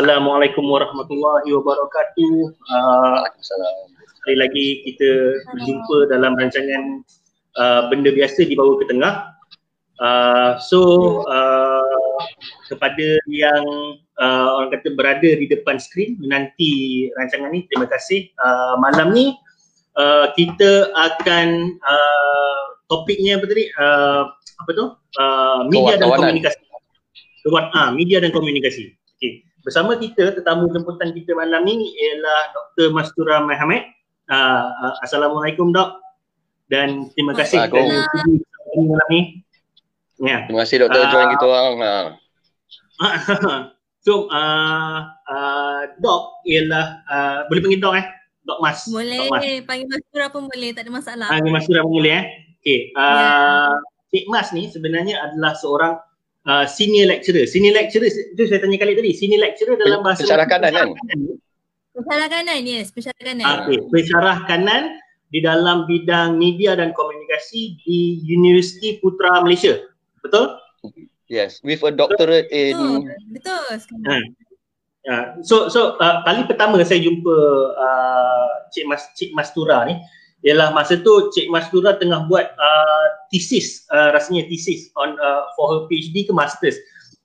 Uh, Assalamualaikum warahmatullahi wabarakatuh. Uh, sekali lagi kita berjumpa dalam rancangan uh, benda biasa di bawah ke tengah. Uh, so uh, kepada yang uh, orang kata berada di depan skrin menanti rancangan ni, terima kasih. Uh, malam ni uh, kita akan uh, topiknya apa tadi? Uh, apa tu? Uh, media dan komunikasi. Kewan, ah, media dan komunikasi. Okey. Bersama kita tetamu jemputan kita malam ni ialah Dr. Mastura Muhammad. Uh, uh, Assalamualaikum Dok. Dan terima kasih kerana sudi malam ni. Ya. Terima kasih Dr. Uh, join kita orang. Uh. so uh, uh, Dok ialah uh, boleh panggil Dok eh? Dok Mas. Boleh, Dok Mas. panggil Mastura pun boleh, tak ada masalah. Panggil Mastura pun boleh eh? Okey. Uh, yeah. Cik Mas ni sebenarnya adalah seorang uh, senior lecturer. Senior lecturer itu saya tanya kali tadi. Senior lecturer dalam bahasa pensyarah kanan kan? Pensyarah kanan, yes. Pensyarah kanan. Okey, pensyarah kanan di dalam bidang media dan komunikasi di Universiti Putra Malaysia. Betul? Yes, with a doctorate in Betul. Betul. Hmm. Ya. So so uh, kali pertama saya jumpa uh, Cik Mas Cik Mastura ni ialah masa tu Cik Mastura tengah buat uh, thesis, uh, rasanya thesis on uh, for her PhD ke masters.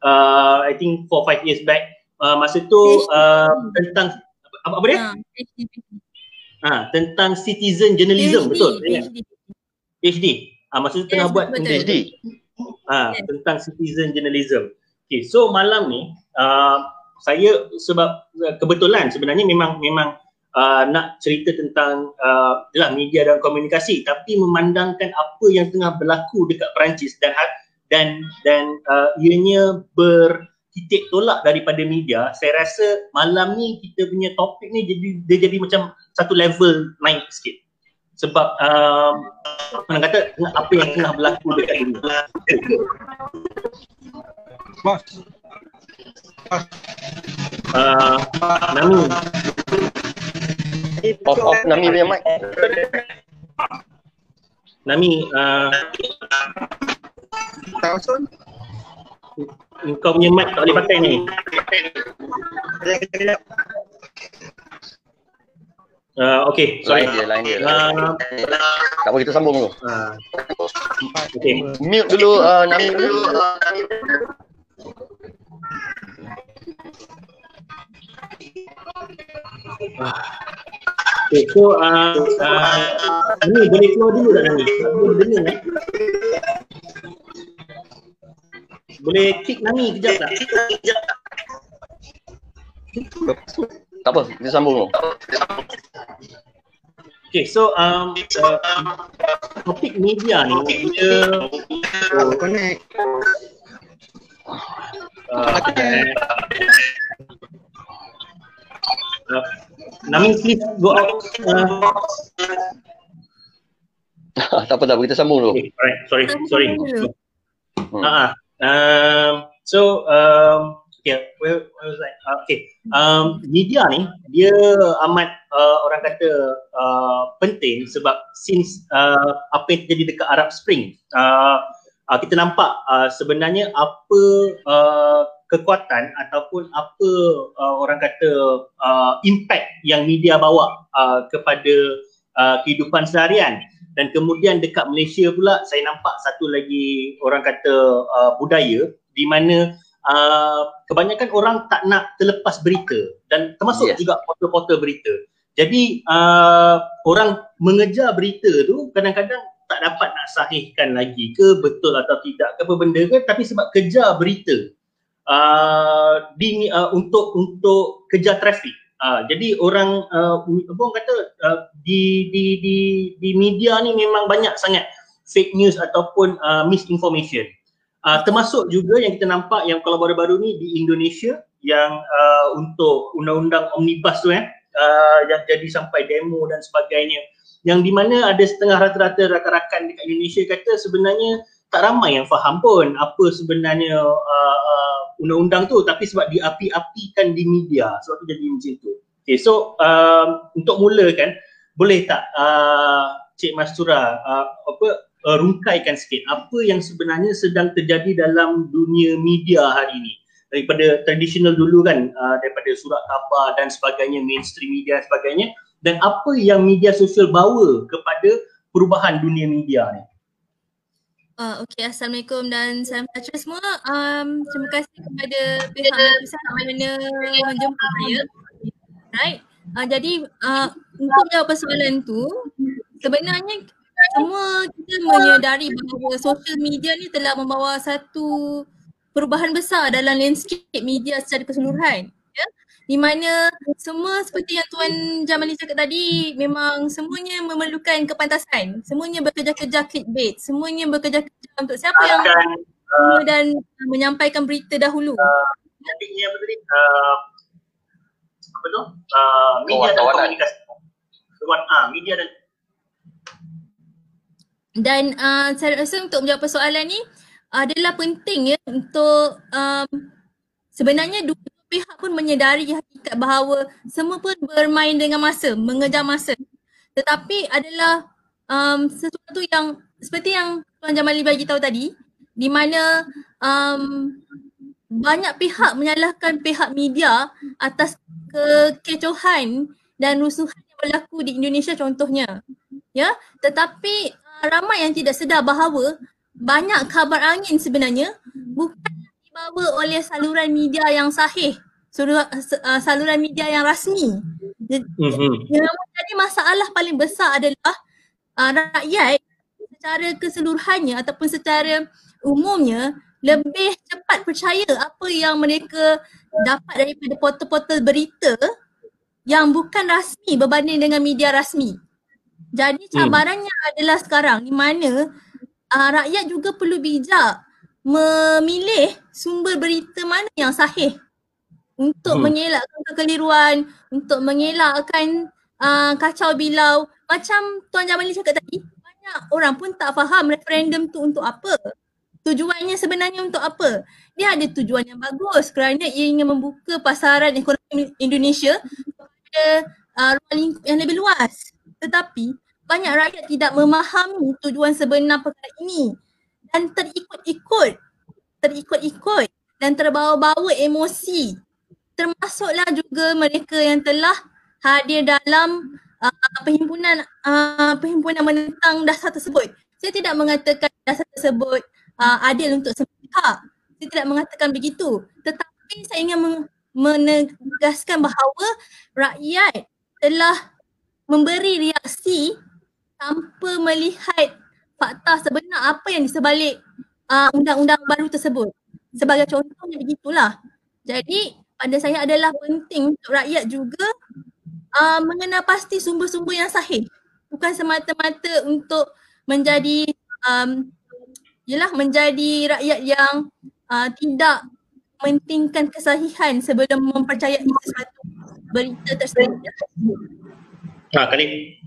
Uh, I think for five years back. Uh, masa tu uh, tentang apa, apa dia? Ha, uh, tentang citizen journalism, PhD, betul? PhD. PhD. Ah, uh, masa tu tengah yes, buat PhD. Ah, uh, yes. tentang citizen journalism. Okay, so malam ni uh, saya sebab kebetulan sebenarnya memang memang uh, nak cerita tentang uh, media dan komunikasi tapi memandangkan apa yang tengah berlaku dekat Perancis dan dan dan uh, ianya bertitik tolak daripada media saya rasa malam ni kita punya topik ni jadi dia jadi macam satu level naik sikit. Sebab um, mana kata apa yang tengah berlaku dekat ini Mas. Uh, Nami Off off Nami punya mic. Nami uh, Tausun. Kau punya mic tak boleh pakai ni. Uh, okay, sorry. Lain dia, lain dia. Uh, tak apa, kita sambung dulu. Uh, okay. Mute dulu, uh, Nami dulu. Uh, Nami dulu. Okay, so uh, uh, ni boleh keluar dulu tak Nani? Boleh dengar eh? Boleh kick Nani kejap tak? Tak apa, kita sambung dulu. Okay, so um, uh, topik media ni dia oh, connect. Uh, Uh, Namin please go out. Uh. tak apa tak apa kita sambung dulu. Okay, alright, sorry, sorry. Hmm. Uh, um, so um, okay, where, where was I? Uh, okay, um, media ni dia amat uh, orang kata uh, penting sebab since uh, apa yang terjadi dekat Arab Spring, uh, uh, kita nampak uh, sebenarnya apa uh, kekuatan ataupun apa uh, orang kata uh, impact yang media bawa uh, kepada uh, kehidupan seharian dan kemudian dekat Malaysia pula saya nampak satu lagi orang kata uh, budaya di mana uh, kebanyakan orang tak nak terlepas berita dan termasuk yes. juga portal-portal berita. Jadi uh, orang mengejar berita tu kadang-kadang tak dapat nak sahihkan lagi ke betul atau tidak ke apa benda ke tapi sebab kejar berita uh, di uh, untuk untuk kejar trafik. Uh, jadi orang uh, apa orang kata uh, di di di di media ni memang banyak sangat fake news ataupun uh, misinformation. Uh, termasuk juga yang kita nampak yang kalau baru-baru ni di Indonesia yang uh, untuk undang-undang omnibus tu eh uh, yang jadi sampai demo dan sebagainya yang di mana ada setengah rata-rata rakan-rakan dekat Indonesia kata sebenarnya tak ramai yang faham pun apa sebenarnya uh, uh, undang-undang tu tapi sebab diapi-apikan di media sebab tu jadi macam tu. Okay, so um, untuk mula kan boleh tak uh, Cik Mastura uh, apa uh, rungkaikan sikit apa yang sebenarnya sedang terjadi dalam dunia media hari ini daripada tradisional dulu kan uh, daripada surat khabar dan sebagainya mainstream media dan sebagainya dan apa yang media sosial bawa kepada perubahan dunia media ni Uh, okay, Assalamualaikum dan salam sejahtera semua. Um, terima kasih kepada pihak Melissa kerana menjemput saya. Right. Uh, jadi uh, untuk jawab persoalan tu, sebenarnya semua kita menyedari bahawa social media ni telah membawa satu perubahan besar dalam landscape media secara keseluruhan di mana semua seperti yang Tuan Jamali cakap tadi memang semuanya memerlukan kepantasan. Semuanya bekerja-kerja clickbait. Semuanya bekerja-kerja untuk siapa yang uh, dan menyampaikan berita dahulu. Uh, Nantinya apa tadi? Uh, apa tu? Uh, media dan komunikasi. Kawan, ah, media dan dan uh, saya rasa untuk menjawab persoalan ni adalah penting ya untuk um, sebenarnya dua pihak pun menyedari hakikat bahawa semua pun bermain dengan masa, mengejar masa. Tetapi adalah um, sesuatu yang seperti yang Tuan Jamali bagi tahu tadi di mana um, banyak pihak menyalahkan pihak media atas kekecohan dan rusuhan yang berlaku di Indonesia contohnya. Ya, tetapi uh, ramai yang tidak sedar bahawa banyak khabar angin sebenarnya bukan dibawa oleh saluran media yang sahih saluran, saluran media yang rasmi. Mm-hmm. Yang jadi masalah paling besar adalah uh, rakyat secara keseluruhannya ataupun secara umumnya lebih cepat percaya apa yang mereka dapat daripada portal-portal berita yang bukan rasmi berbanding dengan media rasmi. Jadi hmm. cabarannya hmm. adalah sekarang di mana uh, rakyat juga perlu bijak memilih sumber berita mana yang sahih untuk hmm. mengelakkan kekeliruan, untuk mengelakkan uh, kacau bilau. Macam Tuan Jamali cakap tadi, banyak orang pun tak faham referendum tu untuk apa. Tujuannya sebenarnya untuk apa? Dia ada tujuan yang bagus kerana ia ingin membuka pasaran ekonomi Indonesia kepada uh, ruang lingkup yang lebih luas. Tetapi banyak rakyat tidak memahami tujuan sebenar perkara ini dan terikut-ikut, terikut-ikut dan terbawa-bawa emosi termasuklah juga mereka yang telah hadir dalam uh, perhimpunan uh, perhimpunan menentang dasar tersebut. Saya tidak mengatakan dasar tersebut uh, adil untuk semua pihak. Saya tidak mengatakan begitu. Tetapi saya ingin men- menegaskan bahawa rakyat telah memberi reaksi tanpa melihat fakta sebenar apa yang di sebalik uh, undang-undang baru tersebut. Sebagai contohnya begitulah. Jadi pada saya adalah penting untuk rakyat juga uh, mengenal pasti sumber-sumber yang sahih. Bukan semata-mata untuk menjadi um, yalah menjadi rakyat yang uh, tidak mementingkan kesahihan sebelum mempercayai sesuatu berita tersebut. Ha, kali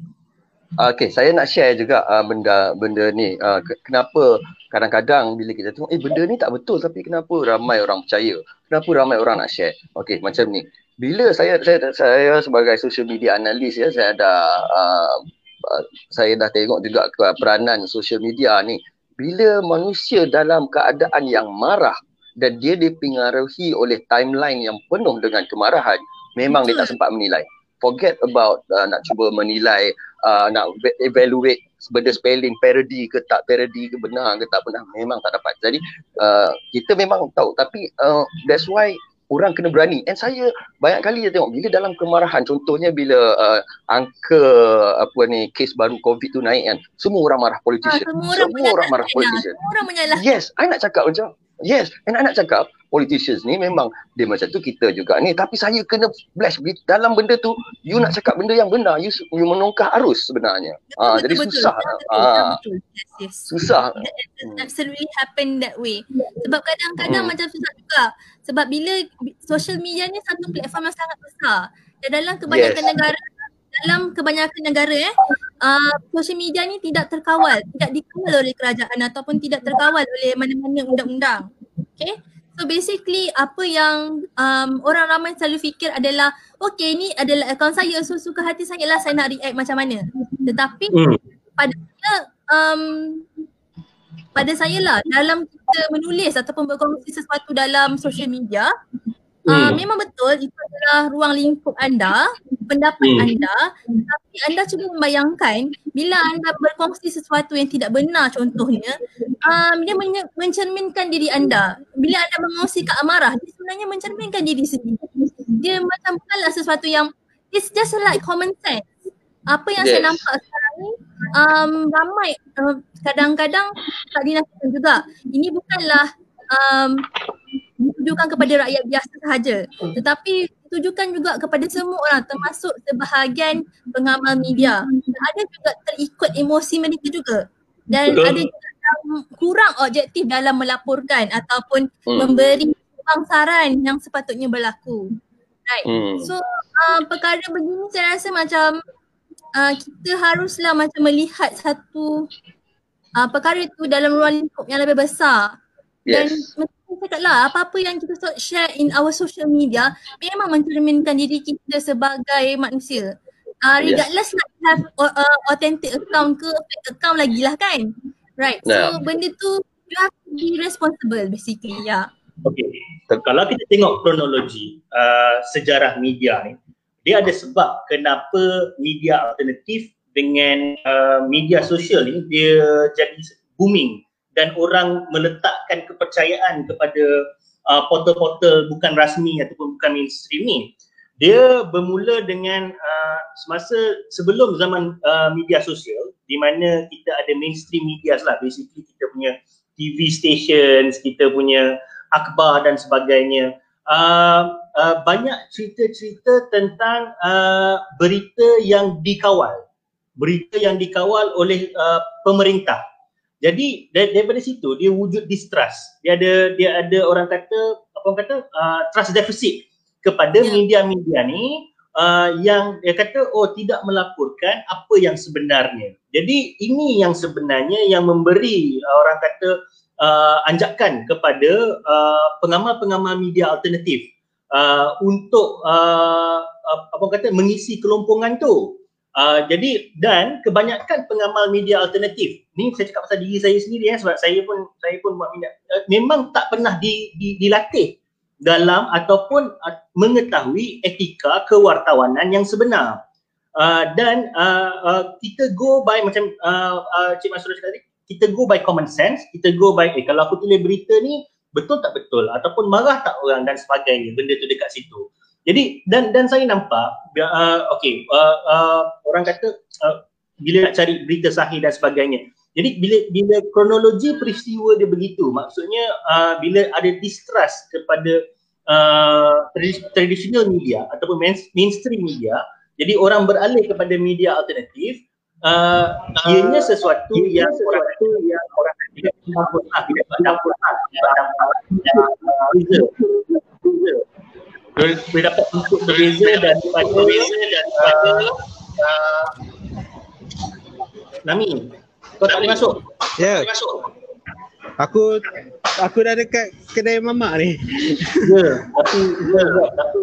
Okay, saya nak share juga uh, benda benda ni. Uh, kenapa kadang-kadang bila kita tengok, eh benda ni tak betul tapi kenapa ramai orang percaya? Kenapa ramai orang nak share? Okay, macam ni. Bila saya saya saya sebagai social media analis ya, saya ada uh, uh, saya dah tengok juga peranan social media ni. Bila manusia dalam keadaan yang marah dan dia dipengaruhi oleh timeline yang penuh dengan kemarahan, memang dia tak sempat menilai forget about uh, nak cuba menilai uh, nak evaluate benda spelling parody ke tak parody ke benar ke tak benar memang tak dapat. Jadi uh, kita memang tahu. Tapi uh, that's why orang kena berani. And saya banyak kali saya tengok bila dalam kemarahan contohnya bila uh, angka apa ni kes baru covid tu naik kan semua orang marah politician. Ha, semua, orang, semua orang marah politician. Semua orang menyalahkan. Yes i nak cakap macam Yes, and I nak cakap politicians ni memang dia macam tu kita juga ni tapi saya kena flash dalam benda tu you nak cakap benda yang benar you, you menongkar arus sebenarnya. Ah jadi betul, susah. Ah susah. That, absolutely happen that way. Sebab kadang-kadang hmm. macam susah juga. Sebab bila social media ni satu platform yang sangat besar dan dalam kebanyakan yes. negara dalam kebanyakan negara eh uh, social media ni tidak terkawal, tidak dikawal oleh kerajaan ataupun tidak terkawal oleh mana-mana undang-undang. Okay. So basically apa yang um, orang ramai selalu fikir adalah okay ni adalah akaun saya so suka hati saya lah saya nak react macam mana. Tetapi hmm. pada saya um, pada saya lah dalam kita menulis ataupun berkongsi sesuatu dalam social media Uh, memang betul itu adalah ruang lingkup anda, pendapat hmm. anda tapi anda cuba membayangkan bila anda berkongsi sesuatu yang tidak benar contohnya um, dia men- mencerminkan diri anda. Bila anda mengongsikan amarah dia sebenarnya mencerminkan diri sendiri. Dia macam bukanlah sesuatu yang it's just like common sense. Apa yang yes. saya nampak sekarang ni um, ramai uh, kadang-kadang tak dinafikan juga. Ini bukanlah um, ditujukan kepada rakyat biasa sahaja hmm. tetapi ditujukan juga kepada semua orang termasuk sebahagian pengamal media ada juga terikut emosi mereka juga dan Betul. ada juga yang kurang objektif dalam melaporkan ataupun hmm. memberi saran yang sepatutnya berlaku right hmm. so uh, perkara begini saya rasa macam uh, kita haruslah macam melihat satu uh, perkara itu dalam ruang lingkup yang lebih besar yes. dan cakap lah apa-apa yang kita share in our social media memang mencerminkan diri kita sebagai manusia. Uh, regardless yes. nak have uh, authentic account ke fake account lagi lah kan. Right. So benda tu you have to be responsible basically. Yeah. Okay. Kalau kita tengok kronologi uh, sejarah media ni, dia ada sebab kenapa media alternatif dengan uh, media sosial ni dia jadi booming dan orang meletakkan kepercayaan kepada uh, portal-portal bukan rasmi ataupun bukan mainstream ni dia bermula dengan uh, semasa sebelum zaman uh, media sosial di mana kita ada mainstream media lah. Basically kita punya TV stations, kita punya akhbar dan sebagainya. Uh, uh, banyak cerita-cerita tentang uh, berita yang dikawal. Berita yang dikawal oleh uh, pemerintah jadi dar- daripada situ dia wujud distrust. Dia ada dia ada orang kata apa orang kata uh, trust deficit kepada yeah. media-media ni uh, yang dia kata oh tidak melaporkan apa yang sebenarnya. Jadi ini yang sebenarnya yang memberi uh, orang kata uh, anjakan kepada uh, pengamal-pengamal media alternatif uh, untuk uh, apa orang kata mengisi kelompongan tu. Uh, jadi dan kebanyakan pengamal media alternatif. Ni saya cakap pasal diri saya sendiri ya sebab saya pun saya pun buat minat. Uh, memang tak pernah di, di, dilatih dalam ataupun uh, mengetahui etika kewartawanan yang sebenar. Uh, dan uh, uh, kita go by macam uh, uh, Cik Masrul cakap tadi kita go by common sense kita go by eh kalau aku tulis berita ni betul tak betul? Ataupun marah tak orang dan sebagainya benda tu dekat situ jadi dan dan saya nampak uh, okey uh, uh, orang kata uh, bila nak cari berita sahih dan sebagainya. Jadi bila bila kronologi peristiwa dia begitu maksudnya uh, bila ada distrust kepada uh, traditional media ataupun main, mainstream media jadi orang beralih kepada media alternatif uh, ianya sesuatu uh, yang sesuatu yang orang tidak mampu tidak mampu boleh dapat input berbeza daripada berbeza daripada uh, Nami kau tak boleh masuk? Ya. Yeah. aku aku dah dekat kedai mamak ni. Ya tapi ya tapi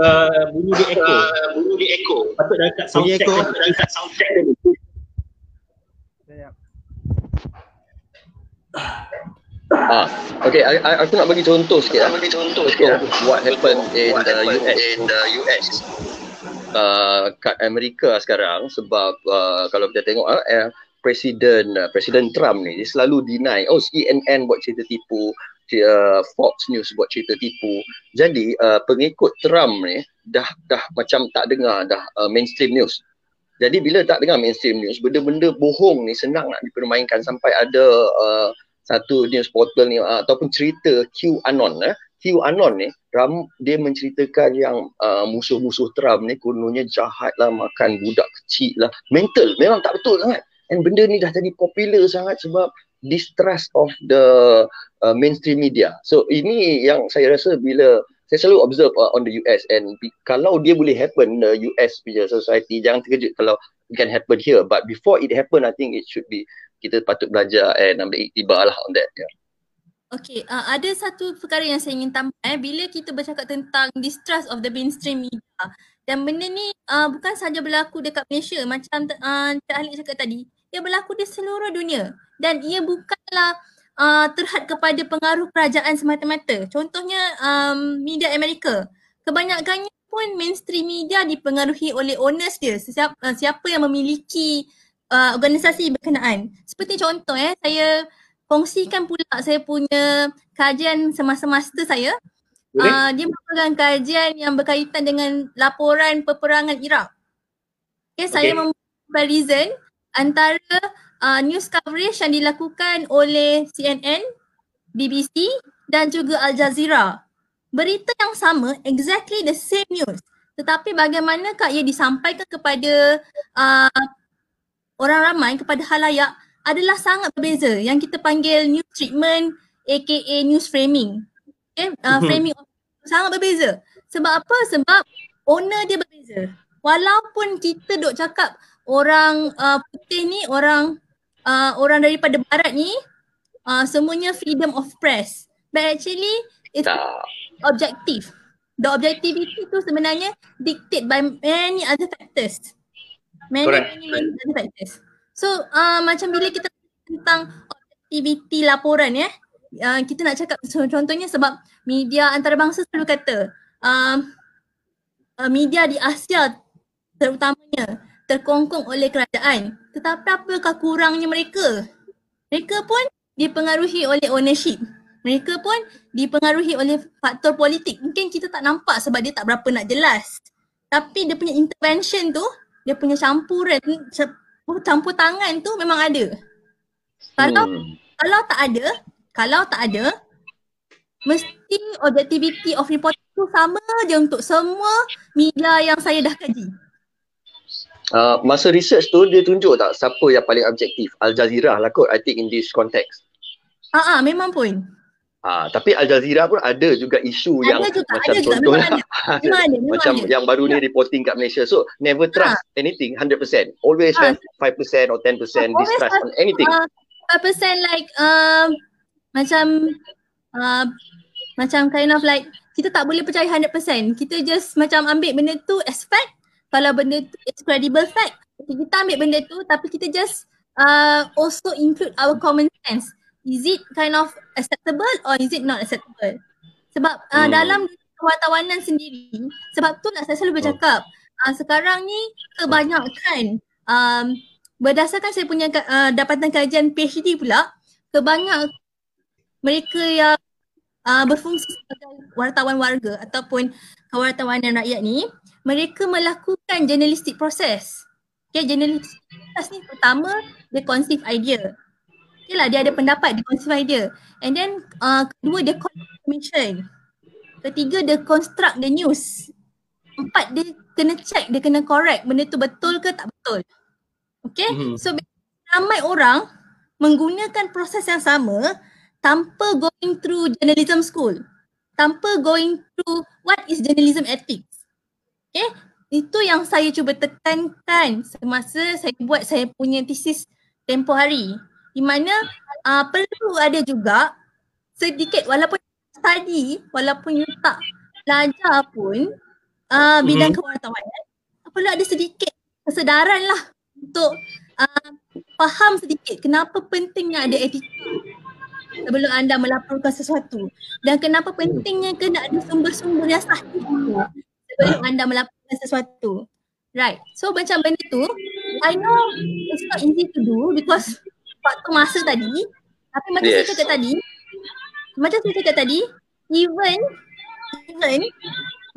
uh, bunyi di echo. Uh, bunyi di echo. Patut dah dekat sound check dah dekat sound check tadi Ah, okay, I, I, aku nak bagi contoh sikit. Nak bagi contoh sikit. What happened in what the happened US? In the US. Uh, kat Amerika sekarang sebab uh, kalau kita tengok uh, Presiden uh, Presiden Trump ni dia selalu deny oh CNN buat cerita tipu uh, Fox News buat cerita tipu jadi uh, pengikut Trump ni dah dah macam tak dengar dah uh, mainstream news jadi bila tak dengar mainstream news benda-benda bohong ni senang nak dipermainkan sampai ada uh, satu news portal ni uh, ataupun cerita QAnon eh. QAnon ni ram dia menceritakan yang uh, musuh-musuh Trump ni kononnya jahat lah makan budak kecil lah. Mental memang tak betul sangat. And benda ni dah jadi popular sangat sebab distrust of the uh, mainstream media. So ini yang saya rasa bila saya selalu observe uh, on the US and be, kalau dia boleh happen the US punya society jangan terkejut kalau it can happen here. But before it happen I think it should be kita patut belajar and ambil iktibar lah on that. Yeah. Okay, uh, ada satu perkara yang saya ingin tambah eh. Bila kita bercakap tentang distrust of the mainstream media dan benda ni uh, bukan sahaja berlaku dekat Malaysia macam uh, Cik Halik cakap tadi Ia berlaku di seluruh dunia dan ia bukanlah uh, terhad kepada pengaruh kerajaan semata-mata. Contohnya um, media Amerika. Kebanyakannya pun mainstream media dipengaruhi oleh owners dia. Siapa, uh, siapa yang memiliki uh, organisasi berkenaan. Seperti contoh eh, saya kongsikan pula saya punya kajian semasa master saya. Uh, dia merupakan kajian yang berkaitan dengan laporan peperangan Iraq. Okay, okay. saya membuat comparison antara uh, news coverage yang dilakukan oleh CNN, BBC dan juga Al Jazeera. Berita yang sama, exactly the same news. Tetapi bagaimanakah ia disampaikan kepada uh, orang ramai, kepada halayak adalah sangat berbeza yang kita panggil news treatment aka news framing. Okay, uh, framing sangat berbeza. Sebab apa? Sebab owner dia berbeza. Walaupun kita duk cakap orang uh, putih ni, orang uh, orang daripada barat ni uh, semuanya freedom of press. But actually it's tak. objective. The objectivity tu sebenarnya dictate by many other factors. Many, many, many other factors. So uh, macam bila kita tentang objectivity laporan ya, uh, kita nak cakap so, contohnya sebab media antarabangsa selalu kata uh, uh, media di Asia terutamanya terkongkong oleh kerajaan. Tetapi apakah kurangnya mereka? Mereka pun dipengaruhi oleh ownership. Mereka pun dipengaruhi oleh faktor politik. Mungkin kita tak nampak sebab dia tak berapa nak jelas. Tapi dia punya intervention tu, dia punya campuran, campur tangan tu memang ada. Kalau hmm. kalau tak ada, kalau tak ada, mesti objectivity of reporting tu sama je untuk semua media yang saya dah kaji. Uh, masa research tu dia tunjuk tak siapa yang paling objektif? Al Jazeera lah kot I think in this context. Ah uh, uh, memang pun. Ah uh, tapi Al Jazeera pun ada juga isu ada yang juga, macam ada contoh lah. macam ada. yang baru ni ya. reporting kat Malaysia. So never trust uh. anything 100%. Always uh. have 5% or 10% uh, distrust on anything. Uh, 5% like um, macam uh, macam kind of like kita tak boleh percaya 100%. Kita just macam ambil benda tu as fact kalau benda tu is credible fact, kita ambil benda tu tapi kita just uh, also include our common sense. Is it kind of acceptable or is it not acceptable? Sebab uh, hmm. dalam kewartawanan sendiri, sebab tu nak saya selalu bercakap, uh, sekarang ni kebanyakan um, berdasarkan saya punya uh, dapatan kajian PhD pula, kebanyakan mereka yang uh, berfungsi sebagai wartawan warga ataupun kewartawanan rakyat ni, mereka melakukan journalistic process. Okay, journalistic process ni pertama dia conceive idea. Okay lah, dia ada pendapat, dia conceive idea. And then uh, kedua dia confirmation. Ketiga dia construct the news. Empat dia kena check, dia kena correct benda tu betul ke tak betul. Okay, mm-hmm. so ramai orang menggunakan proses yang sama tanpa going through journalism school. Tanpa going through what is journalism ethics. Okay, itu yang saya cuba tekankan semasa saya buat saya punya thesis tempoh hari. Di mana uh, perlu ada juga sedikit walaupun study, walaupun you tak belajar pun uh, bidang mm-hmm. kewartawanan, perlu ada sedikit kesedaran lah untuk uh, faham sedikit kenapa pentingnya ada etika sebelum anda melaporkan sesuatu dan kenapa pentingnya kena ada sumber-sumber yang sahih sebelum anda melakukan sesuatu. Right. So macam benda tu, I know it's not easy to do because waktu masa tadi, tapi macam yes. saya cakap tadi, macam saya cakap tadi, even even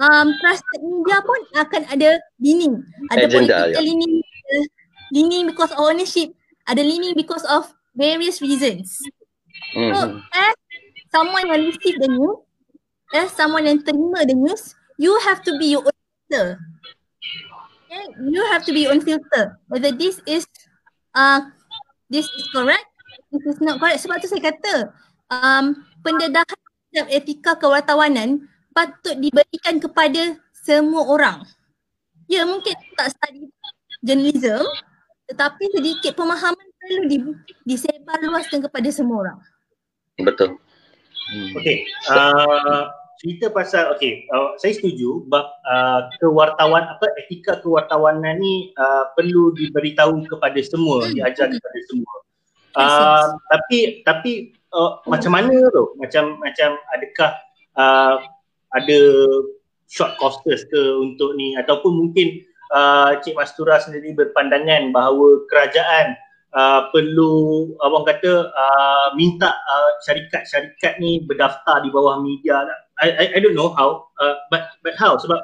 um, trusted media pun akan ada leaning. Ada Agenda, political yeah. leaning, uh, leaning because of ownership, ada leaning because of various reasons. Mm-hmm. So as someone yang receive the news, as someone yang terima the news, you have to be your own filter. Okay? You have to be your own filter. Whether this is uh this is correct, this is not correct. Sebab tu saya kata um, pendedahan etika kewartawanan patut diberikan kepada semua orang. Ya mungkin tak study journalism tetapi sedikit pemahaman perlu di, disebar luaskan kepada semua orang. Betul. Hmm. Okay. Uh, cerita pasal okay uh, saya setuju bab uh, kewartawan apa etika kewartawanan ni uh, perlu diberitahu kepada semua diajar kepada semua. Uh, tapi tapi uh, macam mana tu? Macam macam adakah uh, ada short courses ke untuk ni? Ataupun mungkin uh, Cik Mastura sendiri berpandangan bahawa kerajaan uh, perlu abang kata uh, minta uh, syarikat-syarikat ni berdaftar di bawah media I I, I don't know how uh, but but how sebab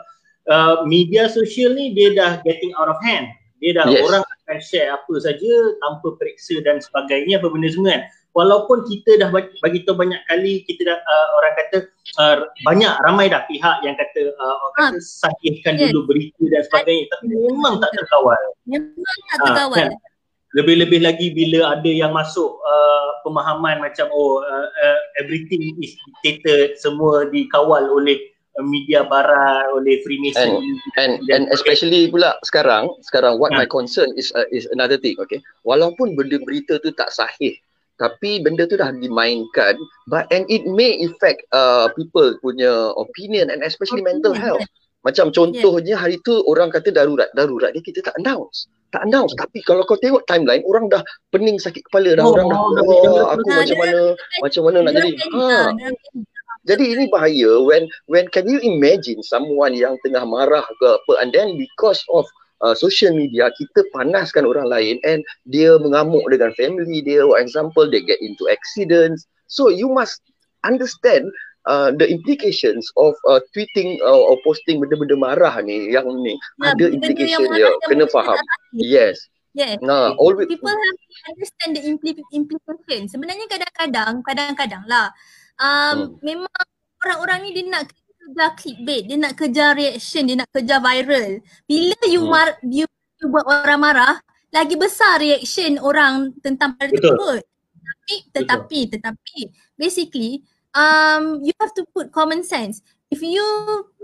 uh, media sosial ni dia dah getting out of hand dia dah yes. orang akan share apa saja tanpa periksa dan sebagainya apa benda semua kan walaupun kita dah bagi tahu banyak kali kita dah uh, orang kata uh, banyak ramai dah pihak yang kata uh, orang kata ah. sahihkan yes. dulu berita dan sebagainya tapi memang tak terkawal memang tak terkawal uh, kan? Lebih-lebih lagi bila ada yang masuk uh, pemahaman macam oh uh, uh, everything is dictated semua dikawal oleh uh, media barat oleh Freemason. And and, and especially pula sekarang sekarang what yeah. my concern is uh, is another thing okay? Walaupun benda berita tu tak sahih tapi benda tu dah dimainkan but and it may affect uh, people punya opinion and especially mental health. Macam contohnya hari tu orang kata darurat darurat ni kita tak announce tak announce. Tapi kalau kau tengok timeline orang dah pening sakit kepala dah oh, orang dah oh, aku nah, macam mana macam mana nak jadi. ha jadi ini bahaya when when can you imagine someone yang tengah marah ke apa and then because of uh, social media kita panaskan orang lain and dia mengamuk dengan family dia. For example they get into accidents. So you must understand uh, the implications of uh, tweeting uh, or posting benda-benda marah ni yang ni ya, ada implication dia. kena faham. yes. Yes. Nah always people have to understand the impl- implication. Sebenarnya kadang-kadang kadang-kadang lah. Um, hmm. memang orang-orang ni dia nak kejar clickbait dia nak kejar reaction dia nak kejar viral. Bila you hmm. mar- you, you buat orang marah lagi besar reaction orang tentang perkara tersebut. Tapi tetapi Betul. tetapi basically um you have to put common sense. If you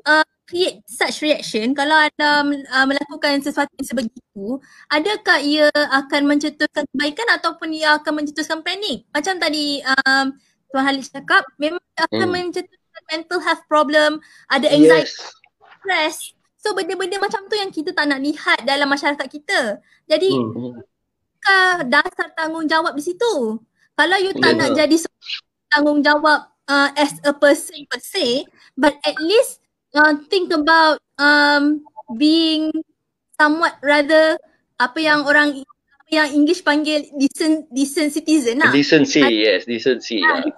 uh, create such reaction, kalau ada uh, melakukan sesuatu yang sebegitu, adakah ia akan mencetuskan kebaikan ataupun ia akan mencetuskan panik? Macam tadi um, Tuan Halid cakap, memang akan hmm. mencetuskan mental health problem, ada anxiety, yes. stress. So benda-benda macam tu yang kita tak nak lihat dalam masyarakat kita. Jadi, hmm. dasar tanggungjawab di situ? Kalau you tak nak jadi tanggungjawab uh, as a person per se, but at least uh, think about um, being somewhat rather apa yang orang apa yang English panggil decent decent citizen lah. Decency, I, yes, decency. Yeah, yeah.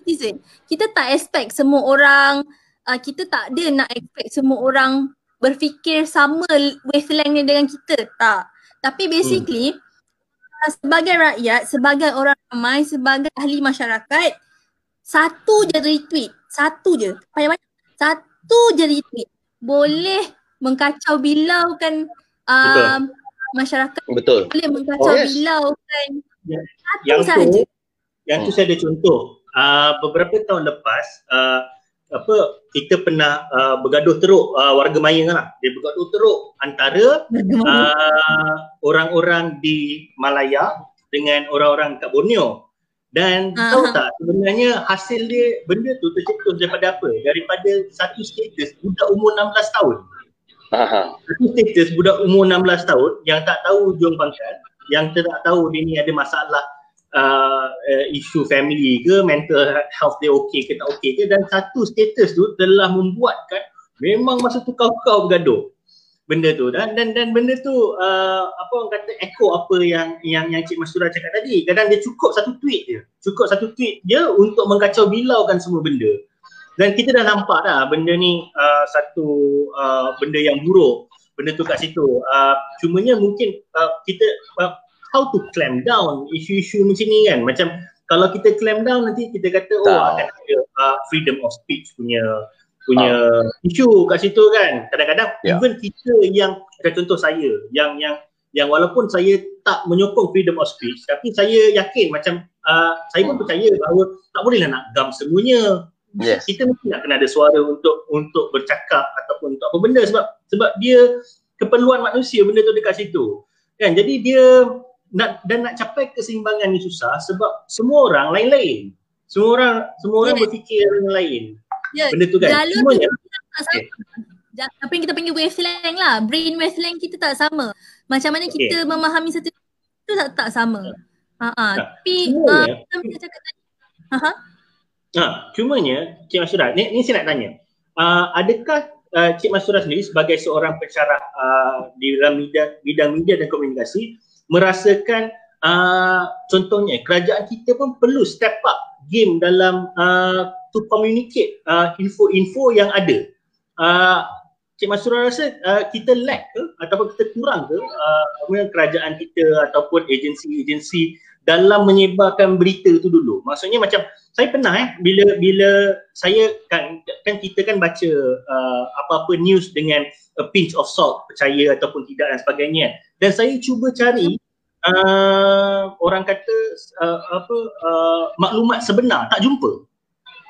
citizen. Kita tak expect semua orang, uh, kita tak ada nak expect semua orang berfikir sama wavelength dengan kita, tak. Tapi basically, hmm. sebagai rakyat, sebagai orang ramai, sebagai ahli masyarakat, satu je retweet, satu je. Payah banyak. Satu je retweet. Boleh mengkacau bilaukan um, masyarakat. Betul. Boleh mengkacau oh, yes. bilaukan. Ya. Satu yang sahaja. Tu, yang tu saya ada contoh. Uh, beberapa tahun lepas, uh, apa kita pernah uh, bergaduh teruk uh, warga maya kan lah. Dia bergaduh teruk antara uh, orang-orang di Malaya dengan orang-orang kat Borneo. Dan uh-huh. tahu tak sebenarnya hasil dia benda tu tercetus daripada apa? Daripada satu status budak umur 16 tahun. Uh-huh. Satu status budak umur 16 tahun yang tak tahu ujung pangkal, yang tak tahu dia ni ada masalah uh, uh, isu family ke, mental health dia okey ke tak okey ke dan satu status tu telah membuatkan memang masa tu kau-kau bergaduh benda tu. Dan dan dan benda tu uh, apa orang kata echo apa yang yang yang Cik Masura cakap tadi. Kadang dia cukup satu tweet dia cukup satu tweet dia untuk mengkacau bilaukan semua benda. Dan kita dah nampak dah benda ni uh, satu uh, benda yang buruk. Benda tu kat situ. Uh, cumanya mungkin uh, kita uh, how to clamp down isu-isu macam ni kan? Macam kalau kita clamp down nanti kita kata oh akan ada uh, freedom of speech punya punya uh. isu kat situ kan kadang-kadang yeah. even kita yang contoh saya yang yang yang walaupun saya tak menyokong freedom of speech tapi saya yakin macam uh, saya pun hmm. percaya bahawa tak bolehlah nak gam semuanya yes. kita mesti nak kena ada suara untuk untuk bercakap ataupun untuk apa benda sebab sebab dia keperluan manusia benda tu dekat situ kan jadi dia nak dan nak capai keseimbangan ni susah sebab semua orang lain-lain semua orang semua orang berfikir yang Ya, benda tu kan. jalur Cuma tu tak sama. Apa yang kita panggil wavelength lah. Brain wavelength kita tak sama. Macam mana kita memahami satu tu tak tak sama. Ha ah. Tak. Tapi uh, ya. macam kita cakap tadi. Ha ha. Ha, cumanya Cik Masyurah, ni, ni saya nak tanya. Uh, adakah uh, Cik Masyurah sendiri sebagai seorang pensyarah uh, di dalam media, bidang media dan komunikasi merasakan uh, contohnya kerajaan kita pun perlu step up game dalam uh, to communicate uh, info-info yang ada. Uh, Cik Masyurah rasa uh, kita lack ke ataupun kita kurang ke uh, kerajaan kita ataupun agensi-agensi dalam menyebarkan berita tu dulu. Maksudnya macam saya pernah eh bila bila saya kan kan kita kan baca uh, apa-apa news dengan a pinch of salt percaya ataupun tidak dan sebagainya. Dan saya cuba cari uh, orang kata uh, apa uh, maklumat sebenar tak jumpa.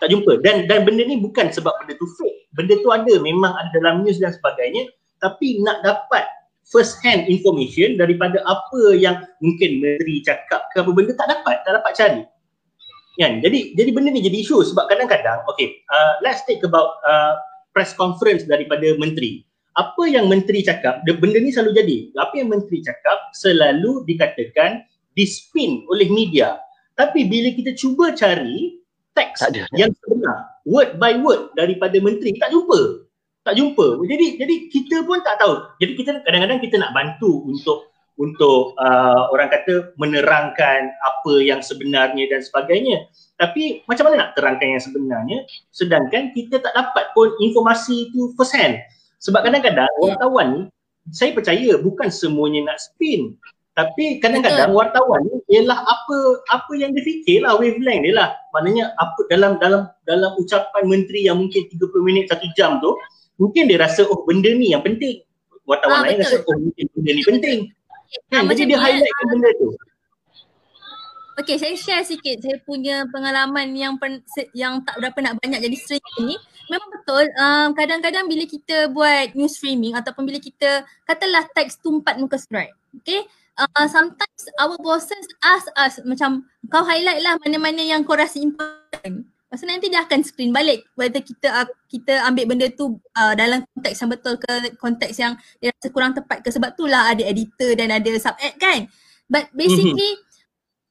Tak jumpa dan dan benda ni bukan sebab benda tu fake. Benda tu ada memang ada dalam news dan sebagainya tapi nak dapat first hand information daripada apa yang mungkin menteri cakap ke apa benda tak dapat, tak dapat cari. Kan? Jadi jadi benda ni jadi isu sebab kadang-kadang okay, uh, let's take about uh, press conference daripada menteri. Apa yang menteri cakap, the- benda ni selalu jadi. Apa yang menteri cakap selalu dikatakan dispin oleh media. Tapi bila kita cuba cari teks yang sebenar, word by word daripada menteri, tak jumpa. Tak jumpa. Jadi jadi kita pun tak tahu. Jadi kita kadang-kadang kita nak bantu untuk untuk uh, orang kata menerangkan apa yang sebenarnya dan sebagainya. Tapi macam mana nak terangkan yang sebenarnya sedangkan kita tak dapat pun informasi itu first hand. Sebab kadang-kadang wartawan ni saya percaya bukan semuanya nak spin. Tapi kadang-kadang wartawan ni ialah apa apa yang dia fikir lah wavelength dia lah. Maknanya apa dalam dalam dalam ucapan menteri yang mungkin 30 minit satu jam tu mungkin dia rasa oh benda ni yang penting. Wartawan Ah, lain betul. rasa oh mungkin benda ni penting. Kan? macam Jadi dia highlightkan benda tu. Okay, saya share sikit saya punya pengalaman yang pen, yang tak berapa nak banyak jadi streaming ni. Memang betul, um, kadang-kadang bila kita buat news streaming ataupun bila kita katalah teks tu empat muka surat. Okay, uh, sometimes our bosses ask us macam kau highlight lah mana-mana yang kau rasa important. Lepas tu nanti dia akan screen balik whether kita uh, kita ambil benda tu uh, dalam konteks yang betul ke konteks yang dia rasa kurang tepat ke sebab tu lah ada editor dan ada sub-ed kan. But basically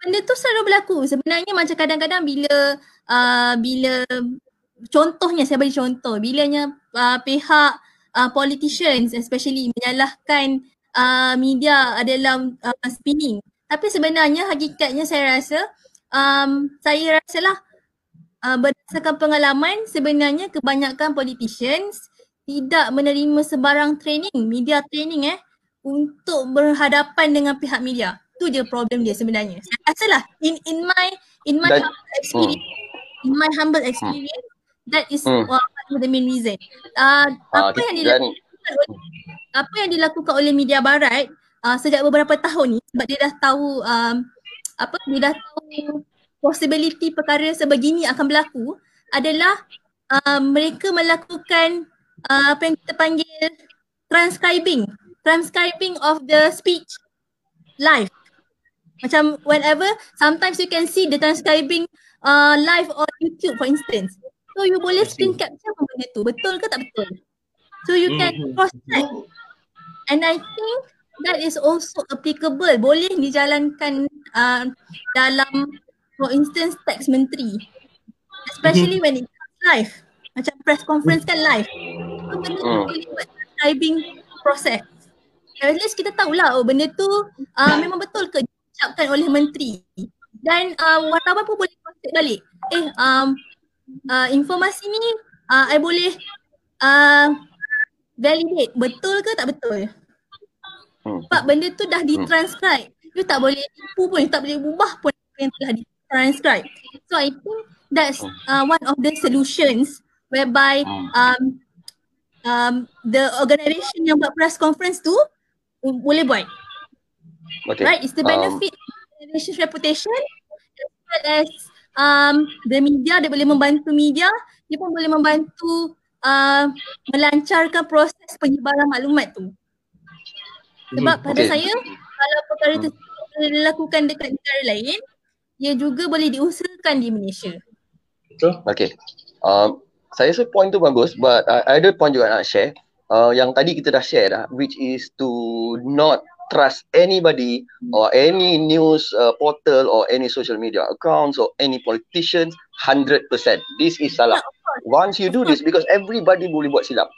benda tu selalu berlaku. Sebenarnya macam kadang-kadang bila uh, bila contohnya saya bagi contoh bilanya uh, pihak uh, politicians especially menyalahkan uh, media adalah uh, spinning. Tapi sebenarnya hakikatnya saya rasa um, saya rasalah uh, berdasarkan pengalaman sebenarnya kebanyakan politicians tidak menerima sebarang training, media training eh untuk berhadapan dengan pihak media. Tu je problem dia sebenarnya. Saya rasalah in in my in my humble experience, in my humble experience that is Hmm. one of the main reason. Uh, Ah, apa yang dilakukan oleh apa yang dilakukan oleh media barat uh, sejak beberapa tahun ni sebab dia dah tahu um, apa dia dah tahu possibility perkara sebegini akan berlaku adalah uh, mereka melakukan uh, apa yang kita panggil transcribing transcribing of the speech live macam whenever sometimes you can see the transcribing uh, live on YouTube for instance so you boleh screen capture pun benda tu. Betul ke tak betul? So you can Mhm. cross check. And I think that is also applicable. Boleh dijalankan uh, dalam for instance teks menteri. Especially when it comes live. Macam press conference kan live. So benda tu Hmm. boleh buat transcribing process. At least kita tahulah oh benda tu uh, memang betul ke diucapkan oleh menteri. Dan uh, wartawan pun boleh cross check balik. Eh um, uh, informasi ni uh, I boleh uh, validate. Betul ke tak betul? Hmm. sebab benda tu dah ditranscribe. You tak boleh tipu pun you tak boleh ubah pun apa yang telah ditranscribe. So I think that's uh, one of the solutions whereby um, um, the organisation yang buat press conference tu um, boleh buat. Okay. right? It's the Um, benefit of the organization's reputation as well as um, the media dia boleh membantu media dia pun boleh membantu uh, melancarkan proses penyebaran maklumat tu sebab pada Okay. saya kalau perkara tersebut boleh dilakukan dekat negara lain ia juga boleh diusahakan di Malaysia Betul? Okay. Um, saya rasa point tu bagus but uh, ada point juga nak share uh, yang tadi kita dah share dah which is to not trust anybody or any news uh, portal or any social media accounts or any politicians 100%. This is salah. Once you do this because everybody boleh buat silap.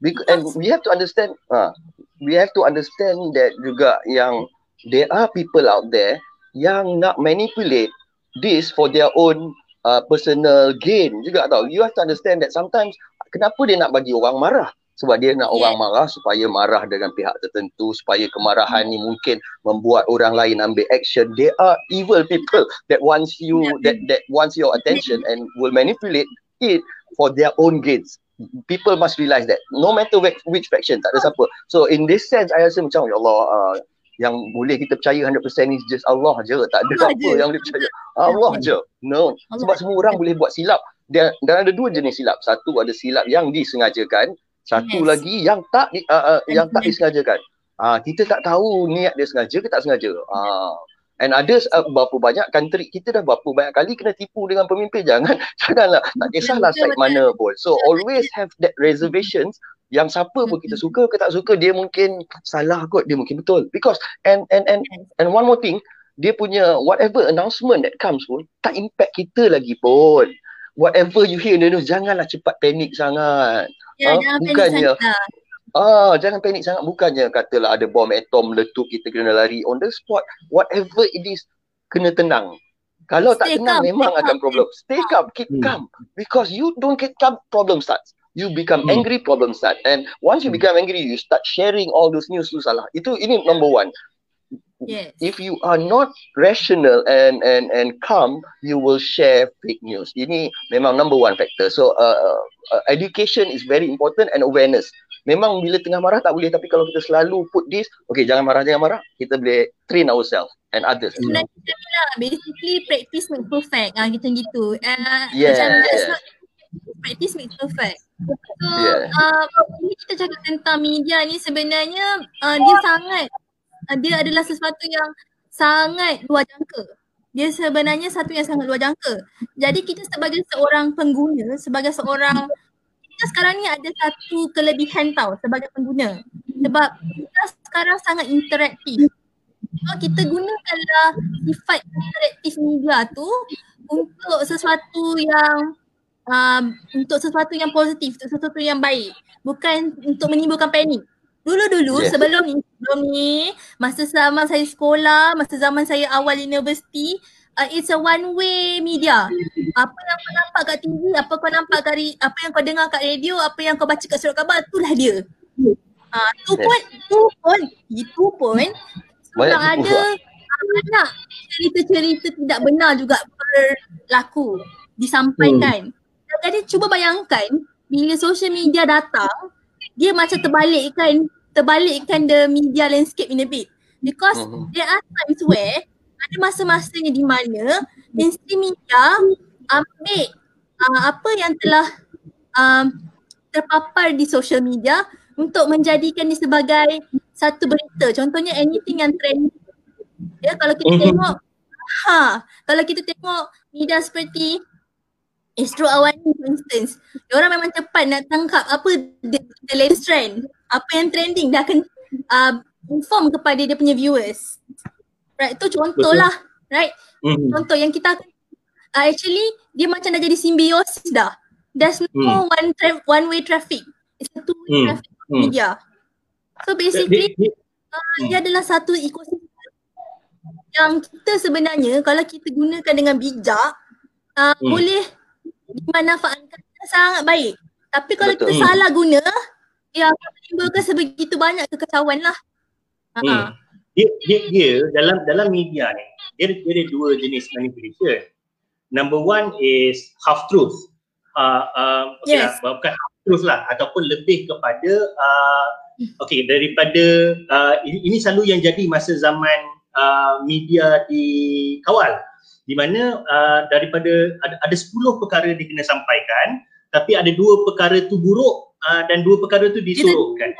Because, and we have to understand uh, we have to understand that juga yang there are people out there yang nak manipulate this for their own uh, personal gain juga tau. You have to understand that sometimes kenapa dia nak bagi orang marah? Sebab dia nak yeah. orang marah supaya marah dengan pihak tertentu supaya kemarahan ni mungkin membuat orang lain ambil action. There are evil people that wants you yeah. that that wants your attention and will manipulate it for their own gains. People must realize that. No matter which, which faction tak ada siapa. So in this sense I rasa macam ya Allah uh, yang boleh kita percaya 100% ni just Allah je. Tak ada Allah apa je. yang boleh percaya. Allah je. No. Allah sebab semua orang boleh buat silap. Dan, dan ada dua jenis silap. Satu ada silap yang disengajakan satu yes. lagi yang tak uh, uh, yang tak disengajakan. Ah uh, kita tak tahu niat dia sengaja ke tak sengaja. Ah. Uh, and others uh, berapa banyak country kita dah berapa banyak kali kena tipu dengan pemimpin. Jangan janganlah. Tak kisahlah side mana pun. So always have that reservations. Yang siapa pun kita suka ke tak suka dia mungkin salah kot. Dia mungkin betul. Because and and and and one more thing dia punya whatever announcement that comes pun tak impact kita lagi pun. Whatever you hear in the news janganlah cepat panik sangat Ya, ha? bukannya Ah, jangan panik sangat bukannya katalah ada bom atom meletup kita kena lari on the spot whatever it is kena tenang. Kalau stay tak tenang calm, memang akan calm. problem. Stay calm, keep hmm. calm because you don't get calm problem starts. You become hmm. angry problem start and once you hmm. become angry you start sharing all those news tu salah. Itu ini number one. Yes. If you are not rational and and and calm, you will share fake news. Ini memang number one factor. So uh, uh, education is very important and awareness. Memang bila tengah marah tak boleh tapi kalau kita selalu put this, okay jangan marah jangan marah, kita boleh train ourselves and others. Sebenarnya lah, basically practice make perfect ah gitu gitu. Uh, yeah. Macam practice make perfect. So yeah. uh, ini kita cakap tentang media ni sebenarnya uh, dia sangat uh, dia adalah sesuatu yang sangat luar jangka. Dia sebenarnya satu yang sangat luar jangka. Jadi kita sebagai seorang pengguna, sebagai seorang kita sekarang ni ada satu kelebihan tau sebagai pengguna. Sebab kita sekarang sangat interaktif. So kita gunakanlah sifat interaktif media tu untuk sesuatu yang um, untuk sesuatu yang positif, untuk sesuatu yang baik. Bukan untuk menimbulkan panik. Dulu-dulu yeah. sebelum ni, sebelum ni masa zaman saya sekolah, masa zaman saya awal universiti, uh, it's a one way media. Apa yang kau nampak kat TV, apa kau nampak kat apa yang kau dengar kat radio, apa yang kau baca kat surat khabar, itulah dia. Ah, uh, tu pun, tu pun, itu pun memang ada banyak cerita-cerita tidak benar juga berlaku, disampaikan. Hmm. Jadi cuba bayangkan bila social media datang, dia macam terbalikkan terbalikkan the media landscape in a bit. Because uh-huh. there are times where ada masa-masanya di mana mainstream media ambil uh, apa yang telah um, terpapar di social media untuk menjadikan dia sebagai satu berita. Contohnya anything yang trend ya kalau kita uh-huh. tengok ha kalau kita tengok media seperti Astro Awani for instance, orang memang cepat nak tangkap apa the, the latest trend, apa yang trending dia akan uh, inform kepada dia punya viewers. Right, tu contoh lah, right? Mm-hmm. Contoh yang kita uh, actually dia macam dah jadi simbiosis dah. There's no mm. one tra- one way traffic. It's a two way mm. traffic mm. media. So basically uh, dia adalah satu ekosistem yang kita sebenarnya kalau kita gunakan dengan bijak uh, mm. boleh dimanfaatkan sangat baik. Tapi kalau Betul. kita hmm. salah guna, akan menimbulkan sebegitu banyak kekacauan lah. Hmm. Dia, dia, dia dalam dalam media ni, dia, dia ada dua jenis manipulation. Number one is half truth. Uh, uh, okay yes. lah, bukan half truth lah ataupun lebih kepada uh, okay daripada uh, ini, ini selalu yang jadi masa zaman uh, media dikawal di mana uh, daripada ada, ada 10 perkara dia kena sampaikan tapi ada dua perkara tu buruk uh, dan dua perkara tu disorokkan.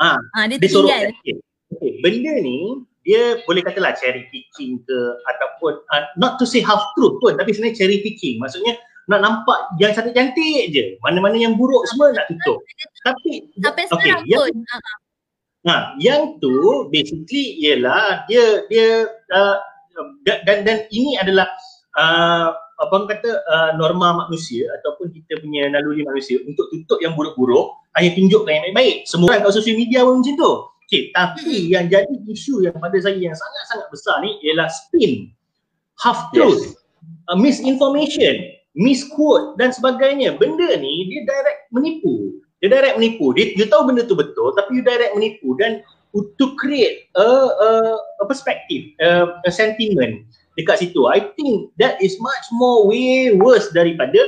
Ah, ha, dia disorokkan. Okay. okay. Benda ni dia boleh katalah cherry picking ke ataupun uh, not to say half truth pun tapi sebenarnya cherry picking. Maksudnya nak nampak yang cantik-cantik je. Mana-mana yang buruk semua nak tutup. Tapi Sampai okay, sekarang yang, pun. Ha, yang tu basically ialah dia dia uh, dan, dan dan ini adalah uh, apa orang kata uh, norma manusia ataupun kita punya naluri manusia untuk tutup yang buruk-buruk hanya tunjukkan yang baik-baik. Semua orang kat social media pun macam tu. Okay, tapi yang jadi isu yang pada saya yang sangat-sangat besar ni ialah spin, half truth, yes. uh, misinformation, misquote dan sebagainya. Benda ni dia direct menipu. Dia direct menipu. Dia, dia tahu benda tu betul tapi dia direct menipu dan to create a, a, a perspective, a, a sentiment dekat situ. I think that is much more way worse daripada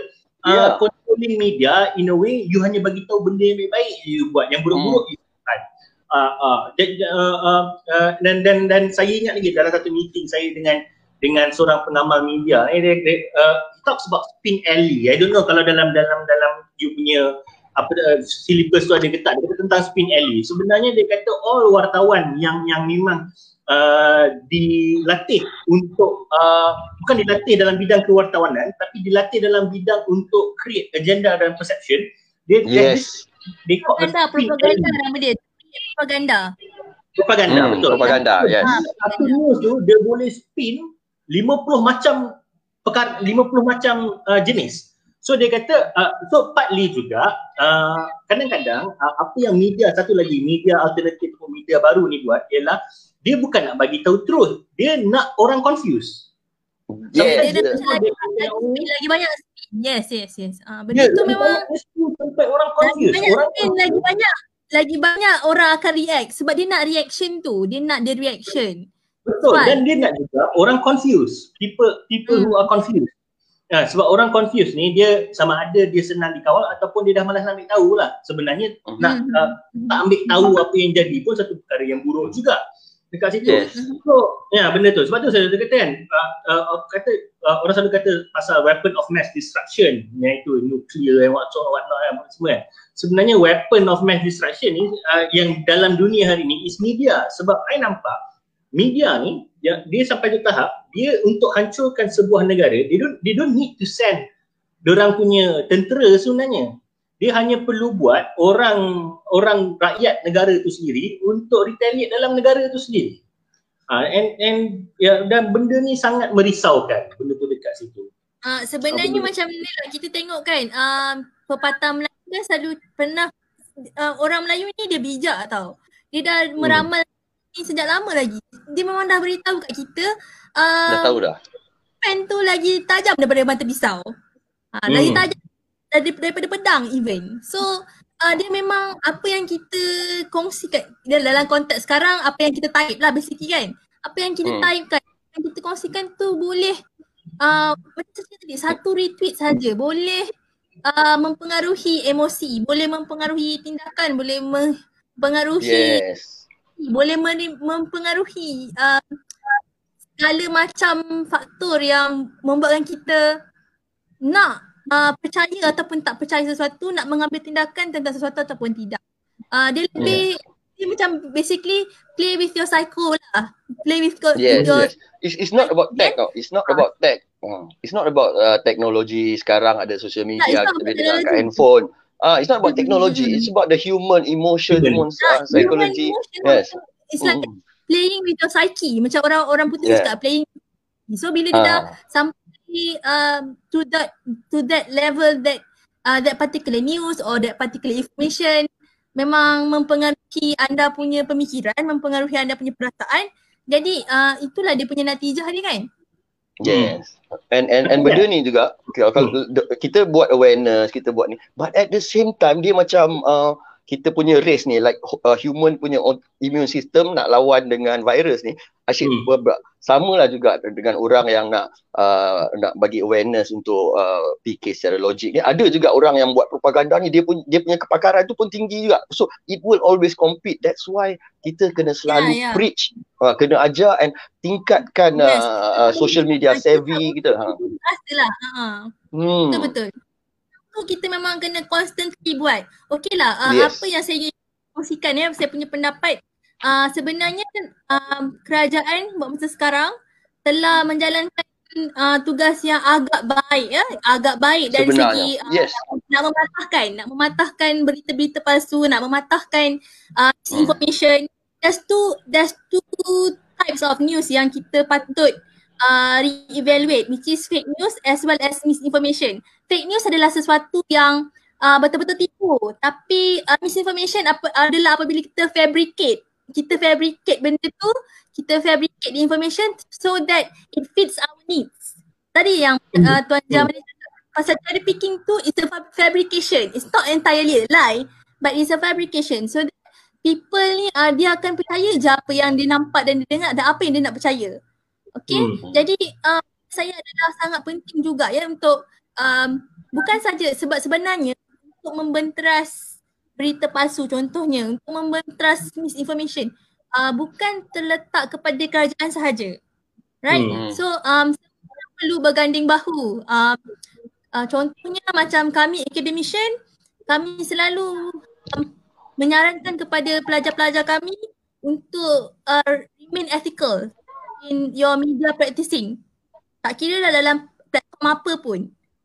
uh, yeah. controlling media in a way you hanya bagi tahu benda yang baik-baik you buat, yang buruk-buruk hmm. uh, uh, dan, uh, uh, uh, dan dan dan saya ingat lagi dalam satu meeting saya dengan dengan seorang pengamal media eh dia, dia uh, talks about spin alley I don't know kalau dalam dalam dalam you punya apa uh, syllabus tu ada ketat dia kata tentang spin alley sebenarnya dia kata all wartawan yang yang memang uh, dilatih untuk uh, bukan dilatih dalam bidang kewartawanan tapi dilatih dalam bidang untuk create agenda dan perception dia yes. dia, dia propaganda propaganda nama dia propaganda. Propaganda, hmm, betul. Propaganda, yes. Ha, satu news tu dia boleh spin 50 macam perkara 50 macam uh, jenis. So dia kata uh, so partly juga uh, kadang-kadang uh, apa yang media satu lagi media alternatif atau media baru ni buat ialah dia bukan nak bagi tahu truth, dia nak orang confuse. Yes, dia, dia, dia, dia, dia, lagi banyak Yes, yes, yes. Ah, benda yeah, tu memang sampai orang confuse. Banyak orang spin lagi banyak lagi banyak orang akan react. Sebab dia nak reaction tu. Dia nak the reaction. Betul. Sebab, dan dia nak juga orang confused. People people hmm. who are confused. Ya, sebab orang confused ni dia sama ada dia senang dikawal ataupun dia dah malas nak ambil tahu lah. Sebenarnya hmm. nak uh, tak ambil tahu apa yang jadi pun satu perkara yang buruk juga dekat situ. Yes. So, ya benda tu. Sebab tu saya kata kan, uh, uh, kata uh, orang selalu kata pasal weapon of mass destruction, iaitu nuclear and what so what not and semua kan sebenarnya weapon of mass destruction ni uh, yang dalam dunia hari ni is media sebab saya nampak media ni dia, dia sampai ke tahap dia untuk hancurkan sebuah negara they don't they don't need to send orang punya tentera sebenarnya dia hanya perlu buat orang orang rakyat negara itu sendiri untuk retaliate dalam negara itu sendiri. Uh, and and ya dan benda ni sangat merisaukan benda tu dekat situ. Uh, sebenarnya uh, macam ni lah kita tengok kan uh, pepatah Melayu kan selalu pernah uh, orang Melayu ni dia bijak tau. Dia dah hmm. meramal ni sejak lama lagi. Dia memang dah beritahu kat kita uh, dah tahu dah. Pen tu lagi tajam daripada mata pisau. Ha, hmm. lagi tajam daripada, daripada pedang even. So uh, dia memang apa yang kita kongsikan dalam konteks sekarang apa yang kita type lah basically kan. Apa yang kita hmm. type kan yang kita kongsikan tu boleh uh, macam tadi satu retweet saja boleh uh, mempengaruhi emosi, boleh mempengaruhi tindakan, boleh mempengaruhi yes. boleh mempengaruhi uh, segala macam faktor yang membuatkan kita nak uh, percaya ataupun tak percaya sesuatu, nak mengambil tindakan tentang sesuatu ataupun tidak. Uh, dia lebih yeah. dia macam basically play with your psycho lah. Play with your, yes, your yes. It's, it's not about tech yeah. It's not about tech. Hmm. It's not about uh, teknologi sekarang ada social media, kita boleh dengar kat handphone. Ah, uh, it's not about technology. It's about the human emotion, human uh, psychology. Yes. It's like mm. playing with your psyche. Macam orang orang putih yeah. cakap playing. So bila dia uh. dah sampai um, to that to that level that uh, that particular news or that particular information memang mempengaruhi anda punya pemikiran, mempengaruhi anda punya perasaan. Jadi uh, itulah dia punya natijah ni kan. Yes. And and and benda ni juga kalau hmm. kita buat awareness, kita buat ni. But at the same time dia macam uh, kita punya race ni like uh, human punya immune system nak lawan dengan virus ni asyik hmm. sama lah juga dengan orang yang nak uh, nak bagi awareness untuk uh, PK secara logik ni ada juga orang yang buat propaganda ni dia pun dia punya kepakaran tu pun tinggi juga so it will always compete that's why kita kena selalu yeah, yeah. preach uh, kena ajar and tingkatkan yes. uh, uh, social media savvy kita ha pastilah ha hmm. betul betul tu kita memang kena constantly buat. Okey lah, uh, yes. apa yang saya kongsikan ya, saya punya pendapat. Uh, sebenarnya um, kerajaan buat masa sekarang telah menjalankan uh, tugas yang agak baik ya, agak baik dari Sebenarnya, segi uh, yes. nak mematahkan, nak mematahkan berita-berita palsu, nak mematahkan uh, misinformation. There's two there's two types of news yang kita patut uh, re-evaluate which is fake news as well as misinformation. Fake news adalah sesuatu yang uh, betul-betul tipu tapi uh, misinformation apa, adalah apabila kita fabricate kita fabricate benda tu kita fabricate the information so that it fits our needs. Tadi yang uh, Tuan Jamali cakap pasal cherry picking tu is a fa- fabrication. It's not entirely a lie but it's a fabrication. So that people ni uh, dia akan percaya je apa yang dia nampak dan dia dengar dan apa yang dia nak percaya. Okay. Hmm. Jadi uh, saya adalah sangat penting juga ya untuk um, bukan saja sebab sebenarnya untuk membenteras berita palsu contohnya untuk membenteras misinformation uh, bukan terletak kepada kerajaan sahaja. Right? Hmm. So um perlu berganding bahu. Um, uh, contohnya macam kami academician kami selalu um, menyarankan kepada pelajar-pelajar kami untuk uh, remain ethical in your media practicing. Tak kira lah dalam platform apa pun.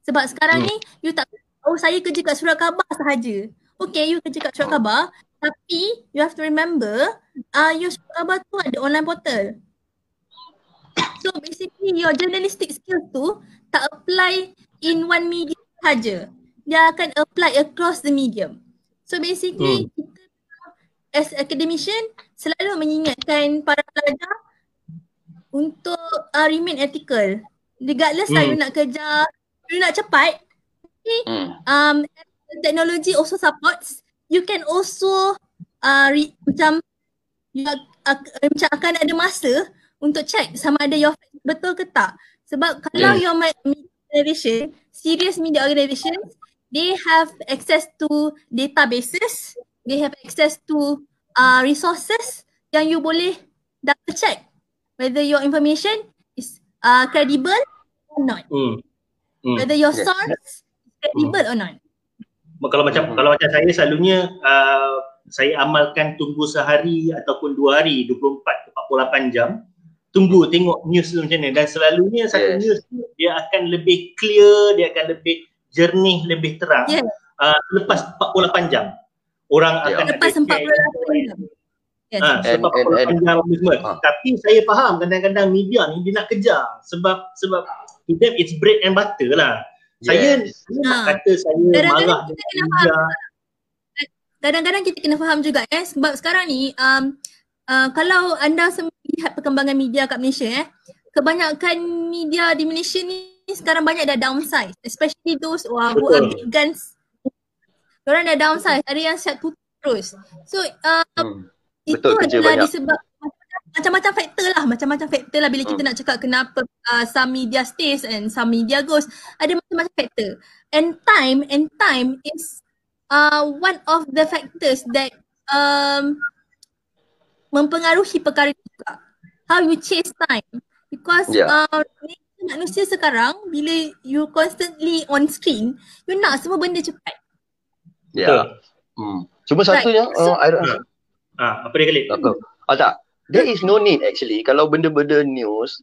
Sebab sekarang Hmm. ni you tak oh saya kerja kat surat khabar sahaja. Okay you kerja kat surat khabar tapi you have to remember uh, your surat khabar tu ada online portal. So basically your journalistic skills tu tak apply in one medium sahaja. Dia akan apply across the medium. So basically Hmm. kita as academician selalu mengingatkan para pelajar untuk uh, remain ethical. Regardless lah Hmm. you nak kerja, you nak cepat, tapi Hmm. um, technology also supports. You can also uh, re, macam you, uh, macam akan ada masa untuk check sama ada your betul ke tak. Sebab kalau Yes. your media organization, serious media organizations, they have access to databases, they have access to uh, resources yang you boleh double check whether your information is uh, credible or not. Hmm. Hmm. Whether your source is credible or not. Kalau macam Hmm. kalau macam saya selalunya uh, saya amalkan tunggu sehari ataupun dua hari 24 ke 48 jam tunggu tengok news tu macam mana dan selalunya satu Yes. news tu dia akan lebih clear, dia akan lebih jernih, lebih terang Yes. uh, lepas 48 jam. Orang Ya. akan Lepas ada share 48 jam. Yes. Ah, And- sebab and- and- 48 jam tu semua. Ah. Tapi saya faham kadang-kadang media ni dia nak kejar sebab sebab to them it's bread and butter lah. Saya, Yes. saya nak Ah. kata saya Kadang-kadang marah kita dengan kena media. kadang-kadang kita kena faham juga eh sebab sekarang ni um, uh, kalau anda semua lihat perkembangan media kat Malaysia eh kebanyakan media di Malaysia ni sekarang banyak dah downsize especially those who, are Betul. big guns orang dah downsize ada yang shut tutup terus so uh, Hmm. itu Betul, kerja adalah banyak. disebab macam-macam faktor lah macam-macam faktor lah bila kita Hmm. nak cakap kenapa uh, some media stays and some media goes ada macam-macam faktor and time and time is uh, one of the factors that um, mempengaruhi perkara itu juga how you chase time because Yeah. uh, manusia sekarang bila you constantly on screen you nak semua benda cepat Ya. Hmm. Cuma satunya So- uh, I rasa Ah, apa dia kali? Ah tak. There is no need actually kalau benda-benda news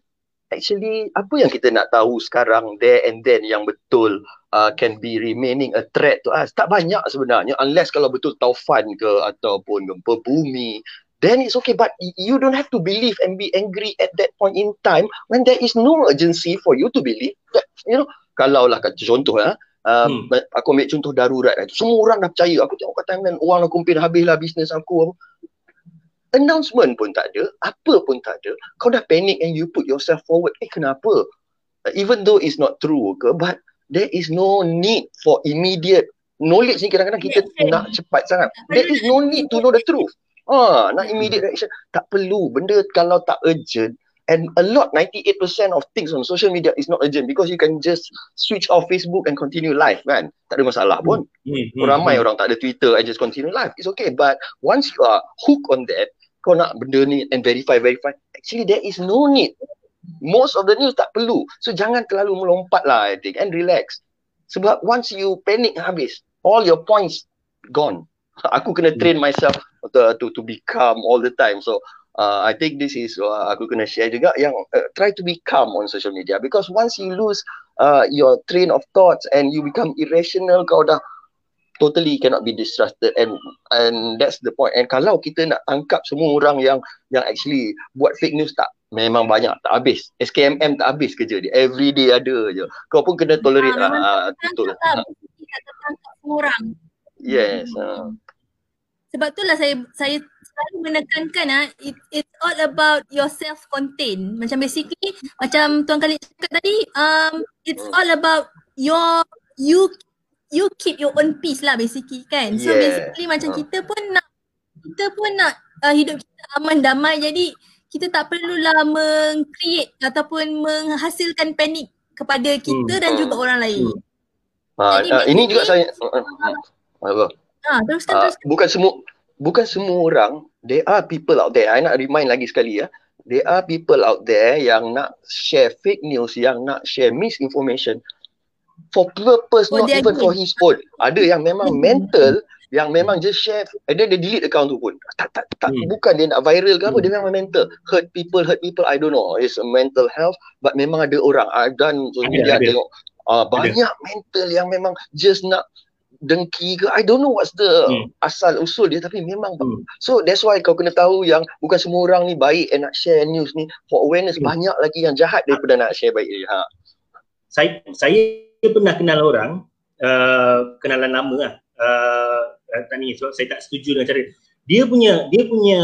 actually apa yang kita nak tahu sekarang there and then yang betul uh, can be remaining a threat to us. Tak banyak sebenarnya unless kalau betul taufan ke ataupun gempa bumi then it's okay but you don't have to believe and be angry at that point in time when there is no urgency for you to believe that you know kalau lah contoh ya Hmm. Uh, aku ambil contoh darurat kan. Semua orang dah percaya. Aku tengok kat timeline orang dah kumpul habislah bisnes aku. Announcement pun tak ada, apa pun tak ada. Kau dah panic and you put yourself forward. Eh kenapa? Uh, even though it's not true ke, but there is no need for immediate knowledge ni kadang-kadang kita Reaction. nak cepat sangat. There is no need to know the truth. Ah, nak immediate reaction. Tak perlu. Benda kalau tak urgent, and a lot 98% of things on social media is not urgent because you can just switch off Facebook and continue live kan tak ada masalah pun Hmm, hmm, ramai orang tak ada Twitter and just continue live it's okay but once you are hooked on that kau nak benda ni and verify verify. Actually there is no need. Most of the news tak perlu. So jangan terlalu melompat lah I think and relax. Sebab once you panic habis all your points gone. Aku kena train myself to, to to be calm all the time. So uh, I think this is uh, aku kena share juga yang uh, try to be calm on social media. Because once you lose uh, your train of thoughts and you become irrational kau dah totally cannot be distrusted. And and that's the point. And kalau kita nak tangkap semua orang yang yang actually buat fake news tak. Memang banyak tak habis. SKMM tak habis kerja dia. Every day ada je. Kau pun kena tolerate Ah, lah uh, betul. tak tertangkap semua orang. yes uh. Sebab itulah saya saya selalu menekankan ah it, it's all about your self contained. Macam basically macam tuan Khalid cakap tadi um it's all about your you you keep your own peace lah basically kan. So Yeah. basically macam Ah. kita pun nak kita pun nak uh, hidup kita aman damai jadi kita tak perlulah meng-create ataupun menghasilkan panik kepada kita Hmm. dan juga orang lain. Uh, Jadi uh, ini juga saya uh, uh, uh, Ha, teruskan uh, teruskan. bukan semua bukan semua orang there are people out there I nak remind lagi sekali ya there are people out there yang nak share fake news yang nak share misinformation for purpose For not even gain. for his own ada yang memang mental yang memang just share and then dia delete account tu pun tak tak tak Hmm. bukan dia nak viral ke apa Hmm. dia memang mental hurt people hurt people I don't know it's a mental health but memang ada orang I've done social Ada, media ada. tengok uh, banyak mental yang memang just nak dengki ke I don't know what's the Hmm. asal usul dia tapi memang Hmm. so that's why kau kena tahu yang bukan semua orang ni baik and nak share news ni for awareness Hmm. banyak lagi yang jahat daripada nak share baik ni ha saya saya pernah kenal orang uh, kenalan lama lah uh, tak ni sebab saya tak setuju dengan cara dia punya dia punya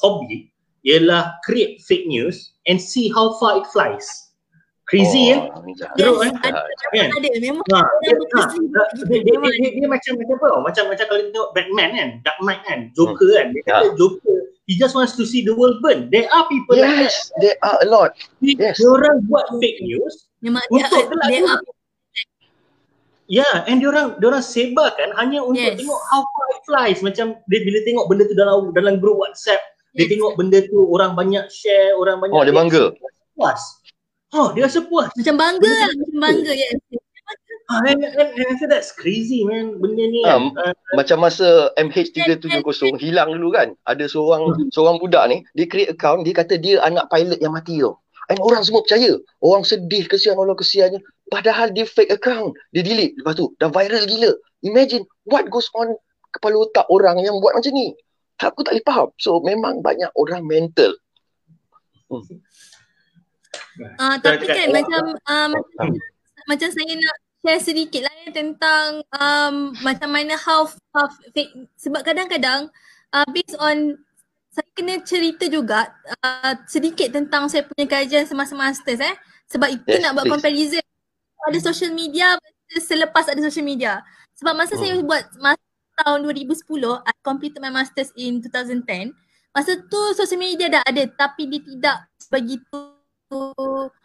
hobi ialah create fake news and see how far it flies crazy ya oh, ni jahat. Teruk, Yes, eh? ada, kan ada memang Ha, dia, ha, dia, dia, dia, dia, dia, dia macam macam apa? Macam macam kalau kita tengok Batman kan, Dark Knight kan, Joker kan. Dia kata Joker, he just wants to see the world burn. There are people like that. yes there are a lot yes. Dia orang buat fake news, memang dia, Untuk dia. Ya, yeah, and dia orang dia orang sebarkan hanya untuk Yes. tengok how far it flies. Macam dia bila tengok benda tu dalam dalam group WhatsApp, dia Yes. tengok benda tu orang banyak share, orang banyak Oh, dia bangga. Puas. Oh, dia rasa puas. macam bangga lah macam bangga yes. Ah, and, and, and I feel that's crazy man. Benda ni Ah, kan. Uh, macam masa MH370 hilang dulu kan ada seorang seorang budak ni dia create account dia kata dia anak pilot yang mati tau and orang semua percaya orang sedih kesian Allah kesiannya padahal dia fake account. Dia delete. Lepas tu dah viral gila. Imagine what goes on kepala otak orang yang buat macam ni? Aku tak boleh faham. So memang banyak orang mental. Ah tapi Cakap- kan macam uh, macam, macam saya nak share sedikit lah ya tentang um, macam mana how, how fake sebab kadang-kadang uh, based on saya kena cerita juga uh, sedikit tentang saya punya kajian semasa masters eh. Sebab itu Yes, nak buat please. comparison ada social media versus selepas ada social media. Sebab masa Hmm. saya buat masa tahun 2010 I completed my masters in 2010 masa tu social media dah ada tapi dia tidak begitu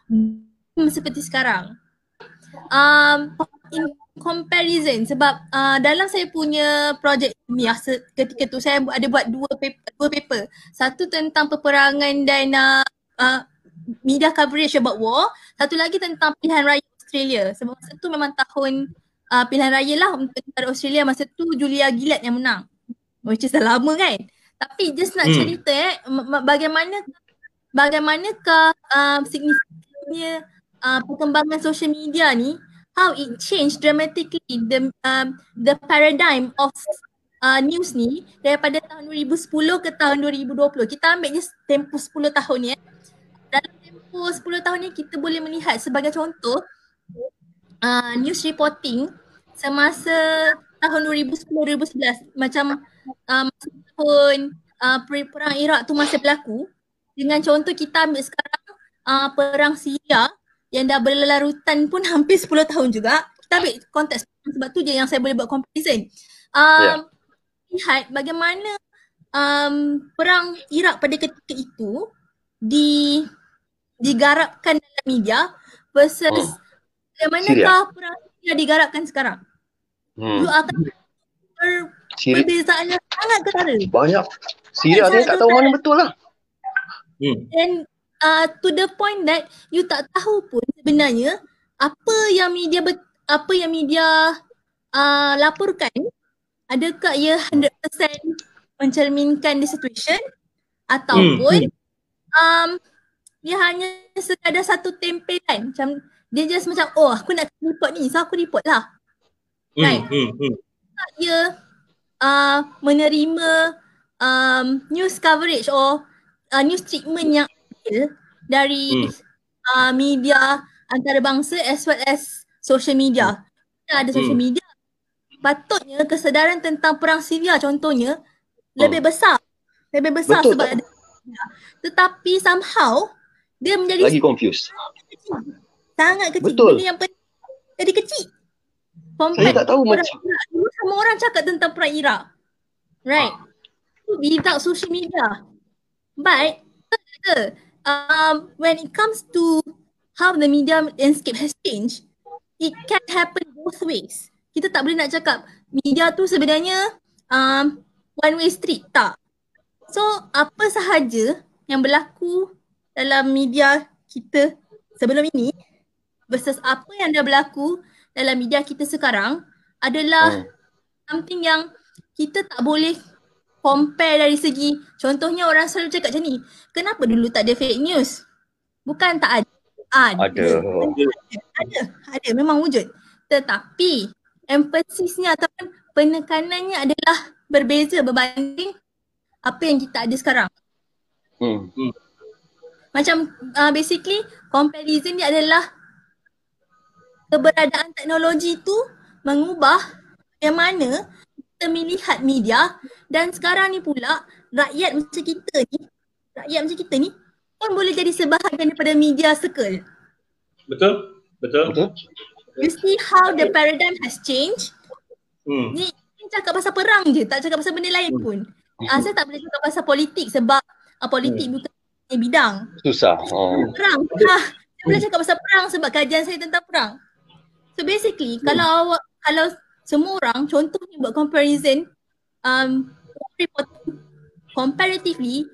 hmm, seperti sekarang. Um, in comparison sebab uh, dalam saya punya projek ilmiah ketika tu saya ada buat dua paper, dua paper. Satu tentang peperangan dan uh, uh, media coverage about war, satu lagi tentang pilihan raya Australia. Sebab masa tu memang tahun uh, pilihan raya lah untuk negara Australia masa tu Julia Gillard yang menang. Which is dah lama kan. Tapi just nak Hmm. cerita eh bagaimana bagaimanakah uh, signifikannya uh, perkembangan social media ni how it changed dramatically the um, the paradigm of uh, news ni daripada tahun 2010 ke tahun 2020. Kita ambil je tempoh 10 tahun ni eh. Dalam tempoh 10 tahun ni kita boleh melihat sebagai contoh uh, news reporting semasa tahun 2010-2011 macam uh, masa tahun uh, per- perang Iraq tu masih berlaku dengan contoh kita ambil sekarang uh, perang Syria yang dah berlarutan pun hampir 10 tahun juga. Kita ambil konteks sebab tu je yang saya boleh buat comparison. Um, Lihat bagaimana um, perang Iraq pada ketika itu di digarapkan dalam media versus Hmm. bagaimanakah perang Syria digarapkan sekarang. You hmm. akan ber, Siri, perbezaan yang sangat ketara. banyak Syria ni tak tahu mana betul lah hmm. And uh, to the point that you tak tahu pun sebenarnya apa yang media bet- apa yang media uh, laporkan adakah ia 100% mencerminkan the situation ataupun hmm. um, dia hanya sekadar satu tempelan macam dia just macam oh aku nak report ni so aku report lah hmm. right hmm. Hmm. dia uh, menerima um, news coverage or uh, news treatment yang adil dari hmm. uh, media antarabangsa as well as social media. Kita ada social hmm. media. Patutnya kesedaran tentang perang Syria contohnya hmm. lebih besar. Lebih besar Betul sebab tak? ada tetapi somehow dia menjadi lagi confused. Sangat kecil. Betul. Benda yang jadi kecil. Compact Saya tak tahu macam Iraq. Semua orang cakap tentang perang Iraq. Right. Ah without social media. But um, when it comes to how the media landscape has changed, it can happen both ways. Kita tak boleh nak cakap media tu sebenarnya um, one way street. Tak. So apa sahaja yang berlaku dalam media kita sebelum ini versus apa yang dah berlaku dalam media kita sekarang adalah oh. something yang kita tak boleh compare dari segi contohnya orang selalu cakap macam ni kenapa dulu tak ada fake news? Bukan tak ada. Ada. ada. Ada, ada. Memang wujud. Tetapi empasisnya ataupun penekanannya adalah berbeza berbanding apa yang kita ada sekarang. Hmm. hmm. macam uh, basically comparison dia adalah keberadaan teknologi tu mengubah yang mana kita melihat media dan sekarang ni pula rakyat macam kita ni, rakyat macam kita ni pun boleh jadi sebahagian daripada media circle. Betul? Betul? Betul. You see how the paradigm has changed? Hmm. Ni, ni cakap pasal perang je, tak cakap pasal benda lain hmm. pun. Hmm. Uh, saya tak boleh cakap pasal politik sebab uh, politik hmm. bukan bidang. Susah. Oh. Perang. Ha, saya boleh cakap pasal perang sebab kajian saya tentang perang. So basically, hmm. kalau awak kalau semua orang contohnya buat comparison um comparatively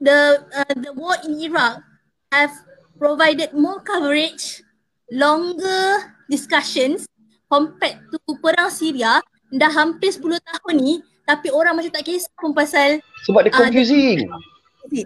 the uh, the war in Iraq have provided more coverage longer discussions compared to perang Syria dah hampir 10 tahun ni tapi orang macam tak kisah pun pasal sebab dia confusing. Uh,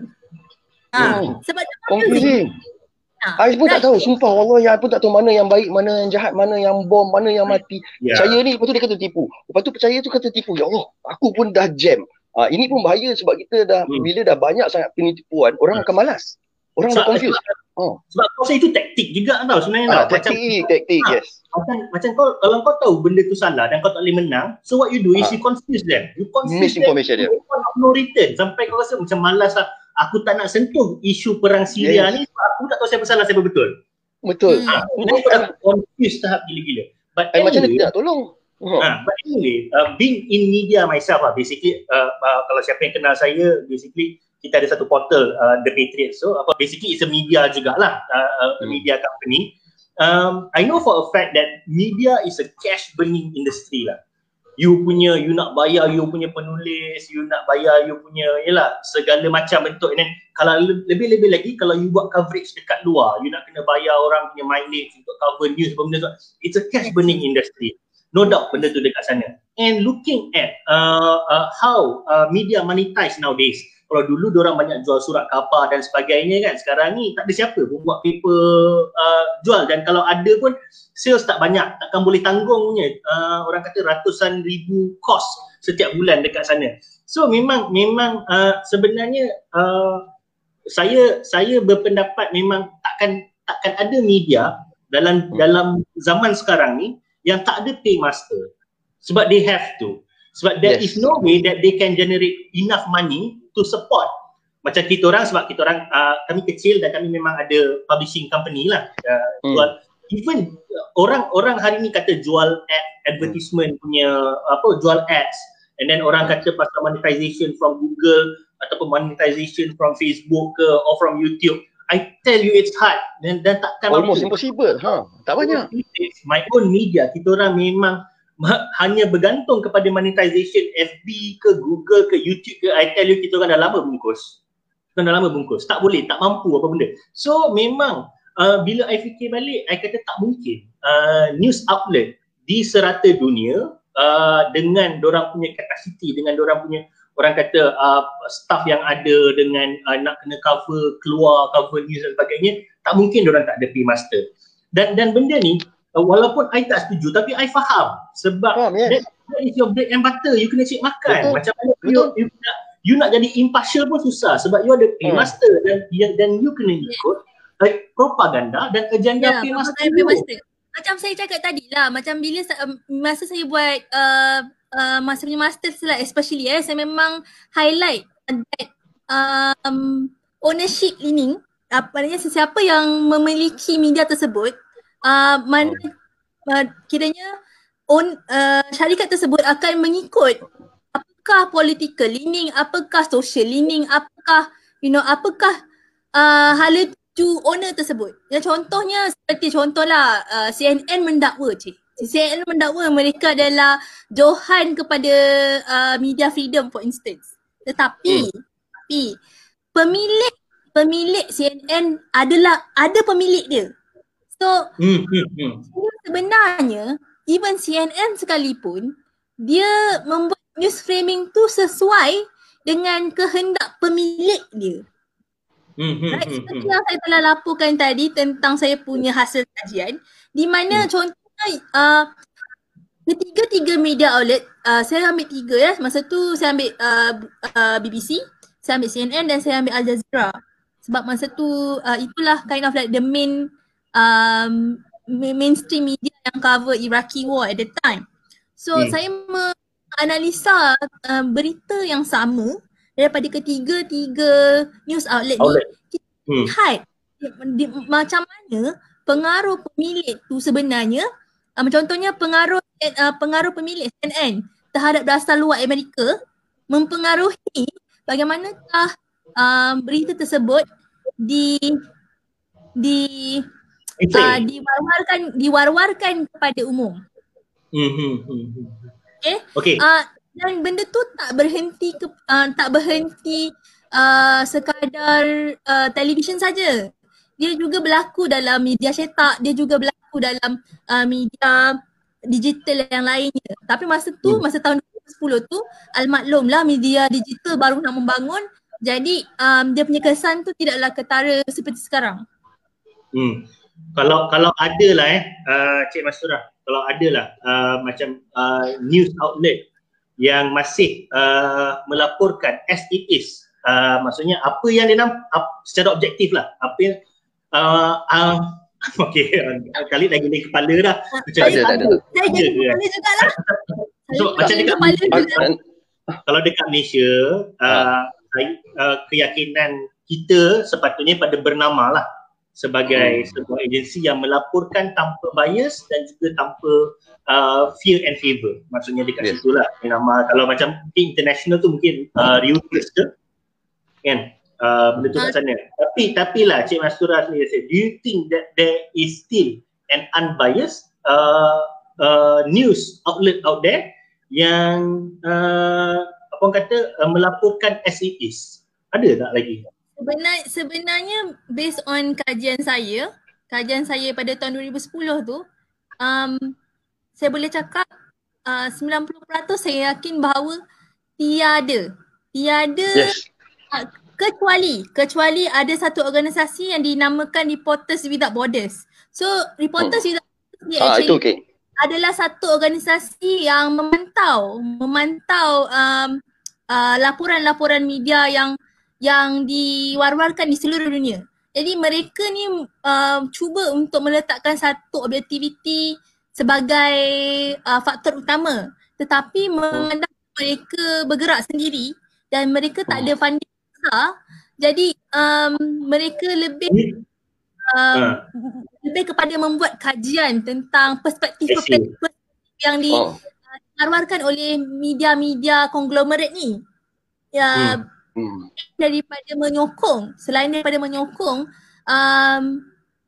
ah, hmm. sebab dia confusing. confusing. Ha. I pun tak tahu, sumpah Allah yang pun tak tahu mana yang baik, mana yang jahat, mana yang bom, mana yang mati. Yeah. Percaya ni, lepas tu dia kata tipu. Lepas tu percaya tu kata tipu. Ya Allah, aku pun dah jam. Ha, ini pun bahaya sebab kita dah, hmm. bila dah banyak sangat penipuan, orang akan malas. Orang dah confused. Sebab, oh. sebab kau itu taktik juga tau sebenarnya. Ha, taktik, macam, taktik, ha, yes. Macam, macam kau, kalau kau tahu benda tu salah dan kau tak boleh menang, so what you do is ha. you confuse them. You confuse them. Misinformation dia. No return. Sampai kau rasa macam malas lah aku tak nak sentuh isu perang Syria yes. ni sebab aku tak tahu siapa salah siapa betul. Betul. Ha, aku dah confused tahap gila-gila. But anyway, macam mana nak tolong? Ha, but anyway, uh, being in media myself lah, basically, uh, uh, kalau siapa yang kenal saya, basically, kita ada satu portal, uh, The Patriot. So, apa, basically, it's a media jugalah, uh, uh, hmm. media company. Um, I know for a fact that media is a cash burning industry lah you punya you nak bayar you punya penulis you nak bayar you punya yalah segala macam bentuk. Then kalau lebih-lebih lagi kalau you buat coverage dekat luar you nak kena bayar orang punya mileage untuk cover news apa benda tu it's a cash burning industry. No doubt benda tu dekat sana. And looking at uh, uh, how uh, media monetize nowadays kalau dulu orang banyak jual surat khabar dan sebagainya kan sekarang ni tak ada siapa pun buat paper uh, jual dan kalau ada pun sales tak banyak takkan boleh tanggung punya uh, orang kata ratusan ribu kos setiap bulan dekat sana so memang memang uh, sebenarnya uh, saya saya berpendapat memang takkan takkan ada media dalam hmm. dalam zaman sekarang ni yang tak ada paymaster sebab they have to sebab there yes. is no way that they can generate enough money to support. Macam kita orang sebab kita orang uh, kami kecil dan kami memang ada publishing company lah. Uh, hmm. jual even uh, orang orang hari ni kata jual ad advertisement hmm. punya apa jual ads. And then orang kata pasal monetization from Google ataupun monetization from Facebook ke or from YouTube. I tell you it's hard. Dan dan takkan almost impossible ha. Tak banyak. My own media. Kita orang memang hanya bergantung kepada monetization FB ke Google ke YouTube ke I tell you kita orang dah lama bungkus. Kita dah lama bungkus. Tak boleh tak mampu apa benda. So memang uh, bila I fikir balik I kata tak mungkin. Uh, news outlet di serata dunia uh, dengan orang punya capacity dengan orang punya orang kata uh, staff yang ada dengan uh, nak kena cover keluar cover news dan sebagainya tak mungkin orang tak ada pay master dan dan benda ni uh, walaupun I tak setuju tapi I faham sebab Faham, yes. that, that is your bread and butter you kena cek makan Betul. macam mana you, Betul. you, nak you nak jadi impartial pun susah sebab you ada pay Hmm. master dan dan you kena ikut uh, propaganda dan agenda Ya, pay master propaganda you. pay master. Macam saya cakap tadi lah, macam bila sa- um, masa saya buat uh, uh, masa punya master lah especially eh, saya memang highlight that um, ownership leaning, apa maknanya sesiapa yang memiliki media tersebut, uh, mana uh, kiranya on, uh, syarikat tersebut akan mengikut apakah political leaning, apakah social leaning, apakah you know, apakah uh, hala tuju owner tersebut. Yang contohnya seperti contohlah uh, CNN mendakwa cik. CNN mendakwa mereka adalah johan kepada uh, media freedom for instance. Tetapi hmm. tapi pemilik pemilik CNN adalah ada pemilik dia. So Hmm, hmm, hmm. sebenarnya even CNN sekalipun dia membuat news framing tu sesuai dengan kehendak pemilik dia. Hmm, hmm, Right? hmm, Seperti hmm. yang saya telah laporkan tadi tentang saya punya hasil kajian di mana hmm. contohnya uh, ketiga-tiga media outlet uh, saya ambil tiga ya masa tu saya ambil uh, uh, BBC saya ambil CNN dan saya ambil Al Jazeera sebab masa tu uh, itulah kind of like the main um, ma- mainstream media yang cover Iraqi war at the time so Hmm. saya menganalisa uh, berita yang sama daripada ketiga-tiga news outlet, Outlet. ni Hmm. lihat di, macam mana pengaruh pemilik tu sebenarnya um, contohnya pengaruh uh, pengaruh pemilik CNN terhadap berasal luar Amerika mempengaruhi bagaimanakah um, berita tersebut di di. Uh, diwar-warkan diwar-warkan kepada umum. Hmm. Okay? Okay. Uh, dan benda tu tak berhenti ke, uh, tak berhenti uh, sekadar uh, televisyen saja. Dia juga berlaku dalam media cetak, dia juga berlaku dalam uh, media digital yang lainnya. Tapi masa tu, Hmm. masa tahun 2010 tu, almaklum lah media digital baru nak membangun. Jadi um, dia punya kesan tu tidaklah ketara seperti sekarang. Hmm. Kalau kalau ada lah eh uh, Cik Masura, kalau ada lah uh, macam uh, news outlet yang masih uh, melaporkan as it is. Uh, maksudnya apa yang dia nam up, secara objektif lah. Apa yang uh, uh, Okay, kali lagi naik kepala dah. Macam Tak ada, tak ada. Saya jadi ke? kepala jugalah. So, Saya macam dekat Malaysia- juga. kalau dekat Malaysia uh, saya, uh, keyakinan kita sepatutnya pada bernama lah sebagai sebuah agensi yang melaporkan tanpa bias dan juga tanpa uh, fear and favor. Maksudnya dekat Yes. situ lah nama kalau macam mungkin international tu mungkin uh, Reuters ke kan uh, benda tu kat sana. Tapi tapi lah Cik Mastura sendiri say, do you think that there is still an unbiased uh, uh, news outlet out there yang uh, apa orang kata uh, melaporkan as it is? Ada tak lagi? Sebenar, sebenarnya based on kajian saya, kajian saya pada tahun 2010 tu, um, saya boleh cakap uh, 90% saya yakin bahawa tiada, tiada Yes. uh, kecuali, kecuali ada satu organisasi yang dinamakan Reporters Without Borders. So Reporters Without Borders ni Ah, actually itu okey. adalah satu organisasi yang memantau memantau um, uh, laporan-laporan media yang yang diwar-warkan di seluruh dunia. Jadi mereka ni uh, cuba untuk meletakkan satu objektiviti sebagai uh, faktor utama tetapi memandang mereka bergerak sendiri dan mereka tak ada funding besar jadi um, mereka lebih um, Ha. lebih kepada membuat kajian tentang perspektif perspektif yang Oh. dikeluarkan oleh media-media konglomerat ni. Ya, Hmm. Hmm. daripada menyokong, selain daripada menyokong um,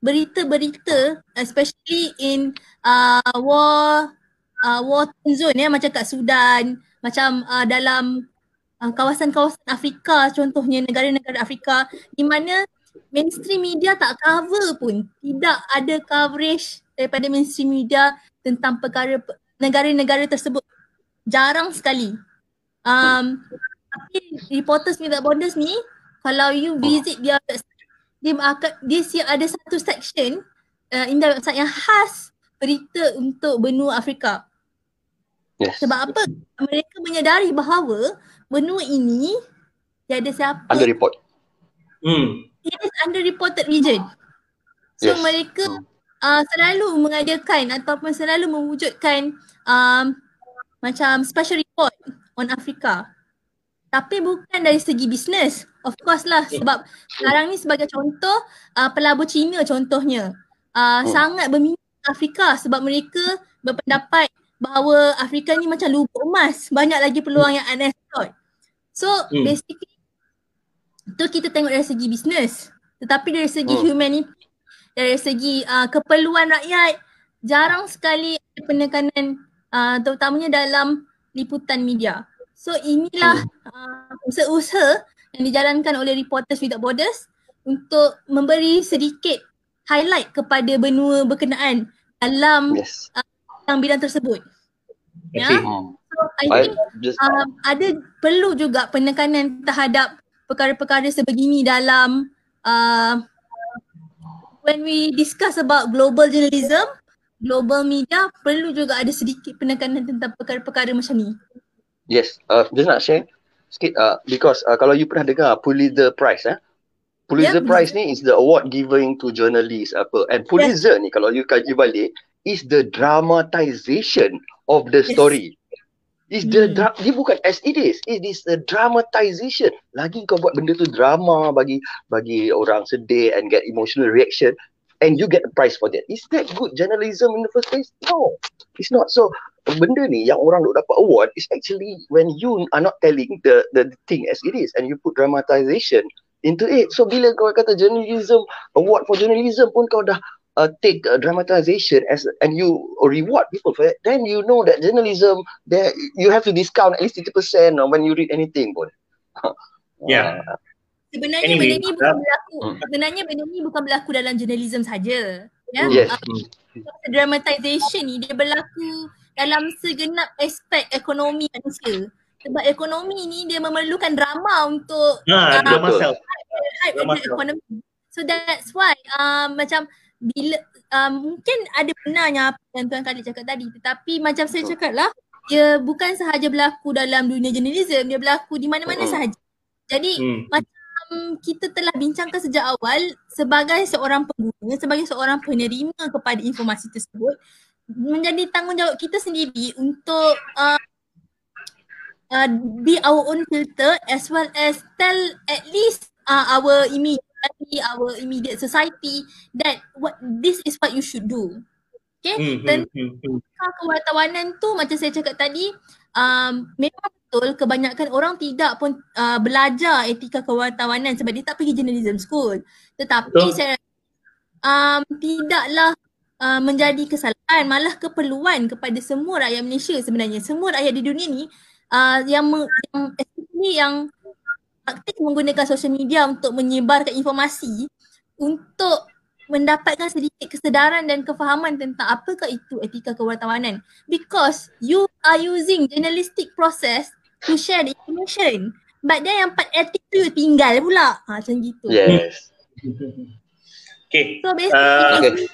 berita-berita especially in uh, war uh, war zone ya macam kat Sudan, macam uh, dalam uh, kawasan-kawasan Afrika contohnya negara-negara Afrika di mana mainstream media tak cover pun, tidak ada coverage daripada mainstream media tentang perkara negara-negara tersebut. Jarang sekali. Um, tapi reporters without borders ni kalau you visit dia dia akan dia siap ada satu section uh, in the website yang khas berita untuk benua Afrika. Yes. Sebab apa? Mereka menyadari bahawa benua ini tiada siapa Under report. Hmm. it is underreported region. So Yes. mereka uh, selalu mengadakan ataupun selalu mewujudkan um, macam special report on Afrika. Tapi bukan dari segi bisnes. Of course lah sebab sekarang ni sebagai contoh uh, pelabur Cina contohnya. Uh, Hmm. sangat berminat Afrika sebab mereka berpendapat bahawa Afrika ni macam lubuk emas. Banyak lagi peluang yang unexplored. So Hmm. basically tu kita tengok dari segi bisnes. Tetapi dari segi Hmm. humanity, dari segi uh, keperluan rakyat, jarang sekali ada penekanan uh, terutamanya dalam liputan media. So inilah uh, usaha-usaha yang dijalankan oleh Reporters Without Borders untuk memberi sedikit highlight kepada benua berkenaan dalam Yes. dalam bidang tersebut. Ya. Okay. Hmm. So I I think just um, ada perlu juga penekanan terhadap perkara-perkara sebegini dalam uh, when we discuss about global journalism, global media perlu juga ada sedikit penekanan tentang perkara-perkara macam ni. Yes, uh, just nak share sikit uh, because uh, kalau you pernah dengar Pulitzer Prize eh Pulitzer Yeah. Prize ni is the award given to journalists apa and Pulitzer ni kalau you kaji balik is the dramatization of the Yes. story. Is the Hmm. dra- dia bukan as it is. It is the dramatization. Lagi kau buat benda tu drama bagi bagi orang sedih and get emotional reaction and you get a prize for that. Is that good journalism in the first place? No. It's not. So benda ni yang orang duk dapat award is actually when you are not telling the the thing as it is and you put dramatization into it. So bila kau kata journalism award for journalism pun kau dah uh, take uh, dramatization as and you reward people for it, then you know that journalism there you have to discount at least 50% when you read anything pun. Yeah. Uh, Sebenarnya Anyway, benda ni bukan uh, berlaku. hmm. Sebenarnya benda ni bukan berlaku dalam journalism saja. Ya. Yes. Uh, dramatization ni dia berlaku dalam segenap aspek ekonomi manusia. Sebab ekonomi ni dia memerlukan drama untuk Ha, Ah, betul. masal. hype Drama the show. economy. So that's why um, macam bila um, mungkin ada benarnya apa yang Tuan Khalid cakap tadi tetapi macam saya cakap lah dia bukan sahaja berlaku dalam dunia jurnalism dia berlaku di mana-mana Mm-mm. sahaja. Jadi Hmm. macam kita telah bincangkan sejak awal sebagai seorang pengguna, sebagai seorang penerima kepada informasi tersebut menjadi tanggungjawab kita sendiri untuk uh, uh, be our own filter as well as tell at least uh, our immediate our immediate society that what this is what you should do. Okay? Hmm, Dan hmm, hmm, hmm. kewartawanan tu macam saya cakap tadi um, memang betul kebanyakan orang tidak pun uh, belajar etika kewartawanan sebab dia tak pergi journalism school. Tetapi Betul. saya um, tidaklah uh, menjadi kesalahan malah keperluan kepada semua rakyat Malaysia sebenarnya. Semua rakyat di dunia ni uh, yang, me, yang especially yang aktif menggunakan social media untuk menyebarkan informasi untuk mendapatkan sedikit kesedaran dan kefahaman tentang apakah itu etika kewartawanan because you are using journalistic process to share the information but then yang part etik tu you tinggal pula ha, macam gitu Yes. Okay. so basically Uh, if, okay. you,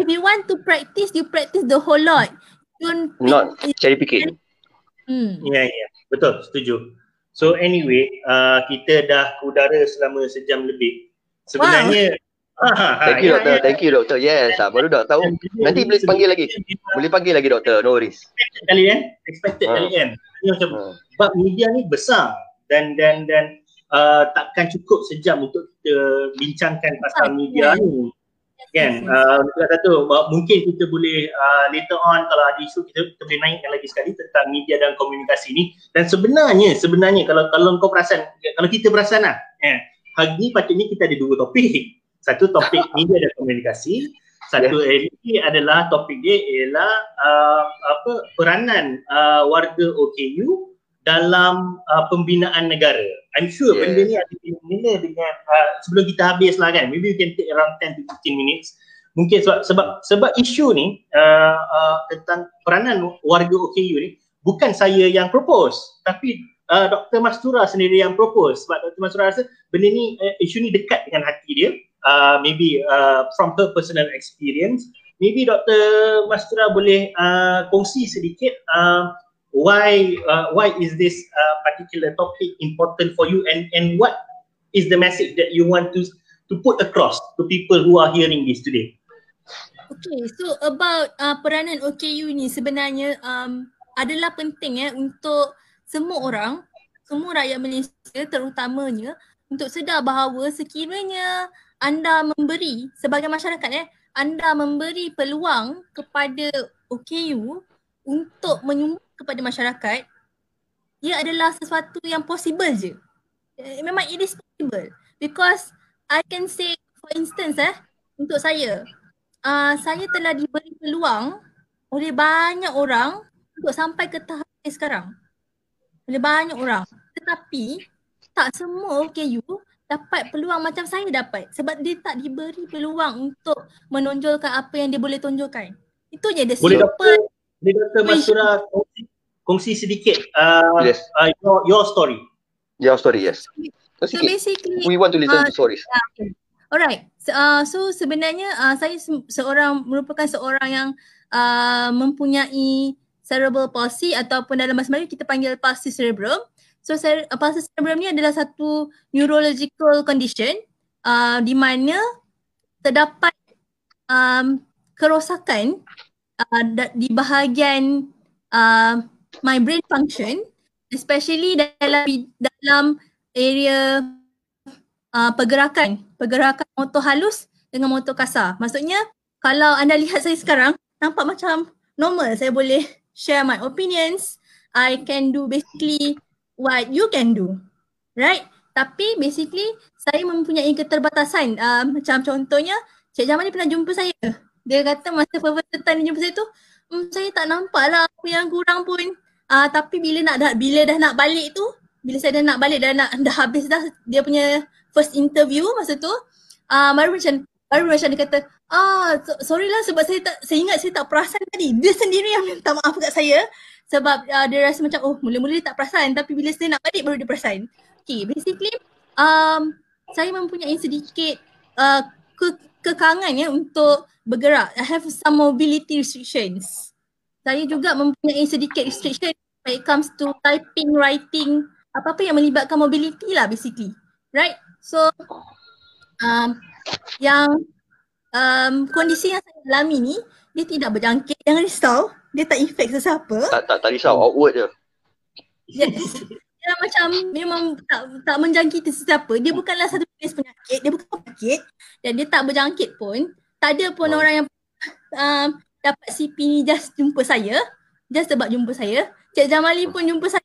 if you want to practice you practice the whole lot don't Not cherry picking. hmm. Ya, ya. Betul, setuju. So anyway, uh, kita dah udara selama sejam lebih. Sebenarnya Ah, ha, ha, Thank you ya, doktor. ya. Thank you doktor. Yes, ah, baru dah tahu. Nanti boleh panggil lagi. Boleh panggil lagi doktor. No worries. Expected kali kan? Expected Ha. kali kan? Ini macam Hmm. bab media ni besar dan dan dan uh, takkan cukup sejam untuk kita bincangkan pasal Ah, media ya. ni. Kan? Yes, yes. Uh, satu, uh, mungkin kita boleh uh, later on kalau ada isu kita, kita boleh naikkan lagi sekali tentang media dan komunikasi ni. Dan sebenarnya, sebenarnya kalau kalau kau perasan, kalau kita perasan lah, eh, hari ni patutnya kita ada dua topik. Satu topik media dan komunikasi. Satu lagi adalah topik dia ialah uh, apa peranan uh, warga OKU dalam uh, pembinaan negara. I'm sure Yes. benda ni ada kena dengan uh, sebelum kita habis lah kan. Maybe we can take around 10 to 15 minutes. Mungkin sebab sebab sebab isu ni uh, uh, tentang peranan warga OKU ni bukan saya yang propose tapi uh, Dr. Mastura sendiri yang propose sebab Dr. Mastura rasa benda ni uh, isu ni dekat dengan hati dia uh, maybe uh, from her personal experience maybe Dr. Mastura boleh uh, kongsi sedikit uh, why uh, why is this uh, particular topic important for you and and what is the message that you want to to put across to people who are hearing this today Okay, so about uh, peranan OKU ni sebenarnya um, adalah penting ya untuk semua orang, semua rakyat Malaysia terutamanya untuk sedar bahawa sekiranya anda memberi sebagai masyarakat eh, anda memberi peluang kepada OKU untuk menyumbang kepada masyarakat, ia adalah sesuatu yang possible je. Eh, memang it is possible because I can say for instance eh, untuk saya, uh, saya telah diberi peluang oleh banyak orang untuk sampai ke tahap sekarang. Oleh banyak orang. Tetapi tak semua OKU dapat peluang macam saya dapat sebab dia tak diberi peluang untuk menonjolkan apa yang dia boleh tonjolkan. Itu je dia boleh simple. Boleh Dr. Masura kongsi, kongsi sedikit uh, yes. uh, your, your story. Your story, yes. So, so basically, we want to listen uh, to stories. Okay. Alright, so, uh, so sebenarnya uh, saya se- seorang merupakan seorang yang uh, mempunyai cerebral palsy ataupun dalam bahasa Melayu kita panggil palsy cerebral. So uh, palsy cerebral ni adalah satu neurological condition uh, di mana terdapat um, kerosakan uh, di bahagian uh, my brain function especially dalam dalam area uh, pergerakan, pergerakan motor halus dengan motor kasar. Maksudnya kalau anda lihat saya sekarang nampak macam normal. Saya boleh share my opinions. I can do basically what you can do. Right? Tapi basically saya mempunyai keterbatasan. Uh, macam contohnya Cik Jamal ni pernah jumpa saya. Dia kata masa time dia jumpa saya tu hmm, saya tak nampak lah apa yang kurang pun. Uh, tapi bila nak dah, bila dah nak balik tu bila saya dah nak balik dah nak dah habis dah dia punya first interview masa tu uh, baru macam baru macam dia kata ah sorry lah sebab saya tak saya ingat saya tak perasan tadi dia sendiri yang minta maaf kat saya sebab uh, dia rasa macam oh mula-mula dia tak perasan tapi bila saya nak balik baru dia perasan okay basically um, saya mempunyai sedikit uh, ke- kekangan ya untuk bergerak I have some mobility restrictions saya juga mempunyai sedikit restriction when it comes to typing, writing, apa-apa yang melibatkan mobility lah basically. Right? So um, yang um, kondisi yang saya alami ni dia tidak berjangkit. Jangan risau. Dia tak infect sesiapa. Tak tak, tak risau. Outward je. Yes. Dia macam memang tak, tak menjangkiti sesiapa. Dia bukanlah satu jenis penyakit. Dia bukan penyakit. Dan dia tak berjangkit pun. Tak ada pun oh. orang yang um, dapat CP ni just jumpa saya. Just sebab jumpa saya. Cik Jamali pun jumpa saya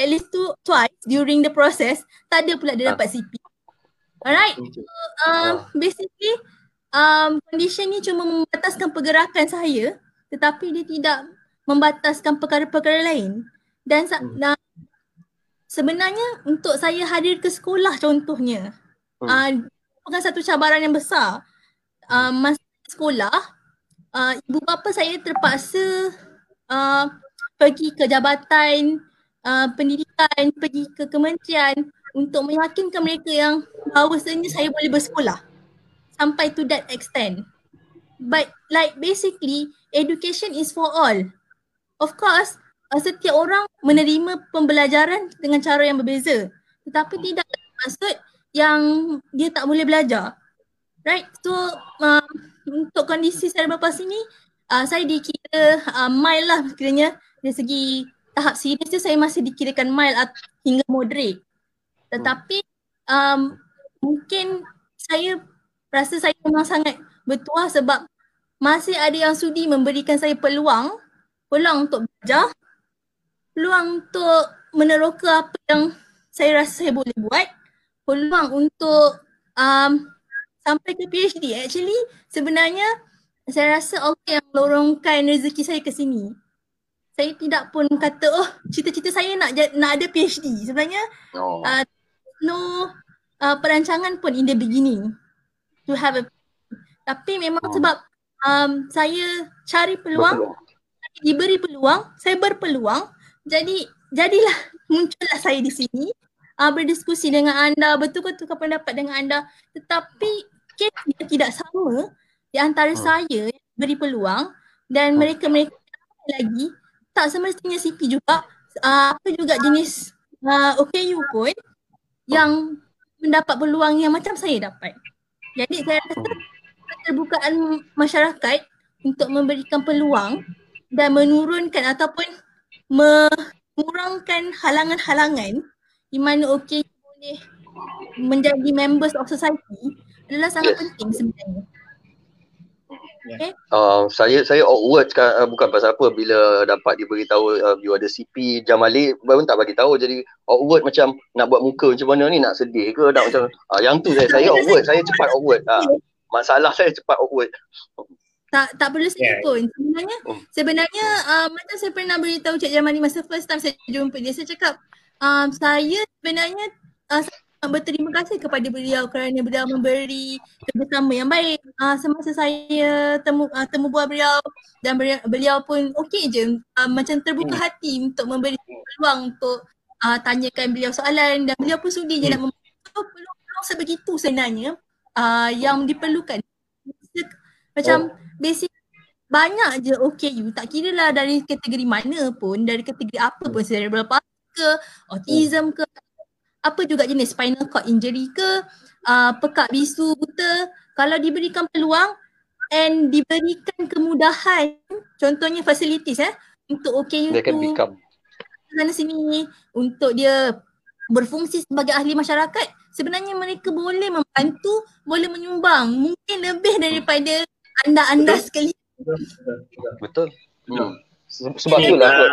at least two, twice during the process. Tak ada pula dia dapat CP. Alright. So, um, basically um, condition ni cuma membataskan pergerakan saya tetapi dia tidak membataskan perkara-perkara lain. Dan hmm. sebenarnya untuk saya hadir ke sekolah contohnya hmm. uh, bukan satu cabaran yang besar. Uh, masa sekolah, uh, ibu bapa saya terpaksa uh, pergi ke jabatan uh, pendidikan, pergi ke kementerian untuk meyakinkan mereka yang bahawasanya saya boleh bersekolah sampai to that extent. But like basically education is for all. Of course, uh, setiap orang menerima pembelajaran dengan cara yang berbeza. Tetapi tidak maksud yang dia tak boleh belajar. Right? So uh, untuk kondisi cerebral palsy ni uh, saya dikira uh, mild lah kiranya dari segi tahap serius tu saya masih dikirakan mild hingga moderate. Tetapi um, mungkin saya rasa saya memang sangat bertuah sebab masih ada yang sudi memberikan saya peluang, peluang untuk belajar, peluang untuk meneroka apa yang saya rasa saya boleh buat, peluang untuk um, sampai ke PhD. Actually sebenarnya saya rasa Allah yang lorongkan rezeki saya ke sini saya tidak pun kata oh cita-cita saya nak nak ada PhD sebenarnya oh. uh, no uh, perancangan pun in the beginning to have a tapi memang oh. sebab um, saya cari peluang berpeluang. diberi peluang saya berpeluang jadi jadilah muncullah saya di sini uh, berdiskusi dengan anda, betul ke tukar pendapat dengan anda. Tetapi kes tidak sama di antara hmm. saya beri peluang dan hmm. mereka-mereka lagi tak semestinya CP juga uh, apa juga jenis uh, OKU pun yang mendapat peluang yang macam saya dapat. Jadi saya rasa keterbukaan masyarakat untuk memberikan peluang dan menurunkan ataupun mengurangkan halangan-halangan di mana okey boleh menjadi members of society adalah sangat penting sebenarnya. Okay. Uh, saya saya awkward kan uh, bukan pasal apa bila dapat diberitahu uh, you ada CP jam balik baru tak bagi tahu jadi awkward macam nak buat muka macam mana ni nak sedih ke nak macam uh, yang tu saya saya awkward saya cepat awkward uh, masalah saya cepat awkward tak tak perlu sedih yeah. pun sebenarnya oh. sebenarnya uh, macam saya pernah beritahu Cik Jamali masa first time saya jumpa dia saya cakap um, saya sebenarnya uh, berterima kasih kepada beliau kerana beliau memberi kerjasama yang baik uh, semasa saya temu uh, temu buah beliau dan beliau, beliau pun okey je uh, macam terbuka hmm. hati untuk memberi peluang untuk uh, tanyakan beliau soalan dan beliau pun sudi je hmm. nak membantu peluang-peluang sebegitu sebenarnya uh, yang diperlukan macam oh. basic banyak je OKU tak kira lah dari kategori mana pun dari kategori apa pun cerebral palsy ke autism ke apa juga jenis? Spinal cord injury ke? Uh, pekak bisu buta? Kalau diberikan peluang and diberikan kemudahan contohnya facilities eh untuk OKU become. sana sini untuk dia berfungsi sebagai ahli masyarakat sebenarnya mereka boleh membantu boleh menyumbang mungkin lebih daripada anda-anda sekali. Betul. Hmm. sebab itulah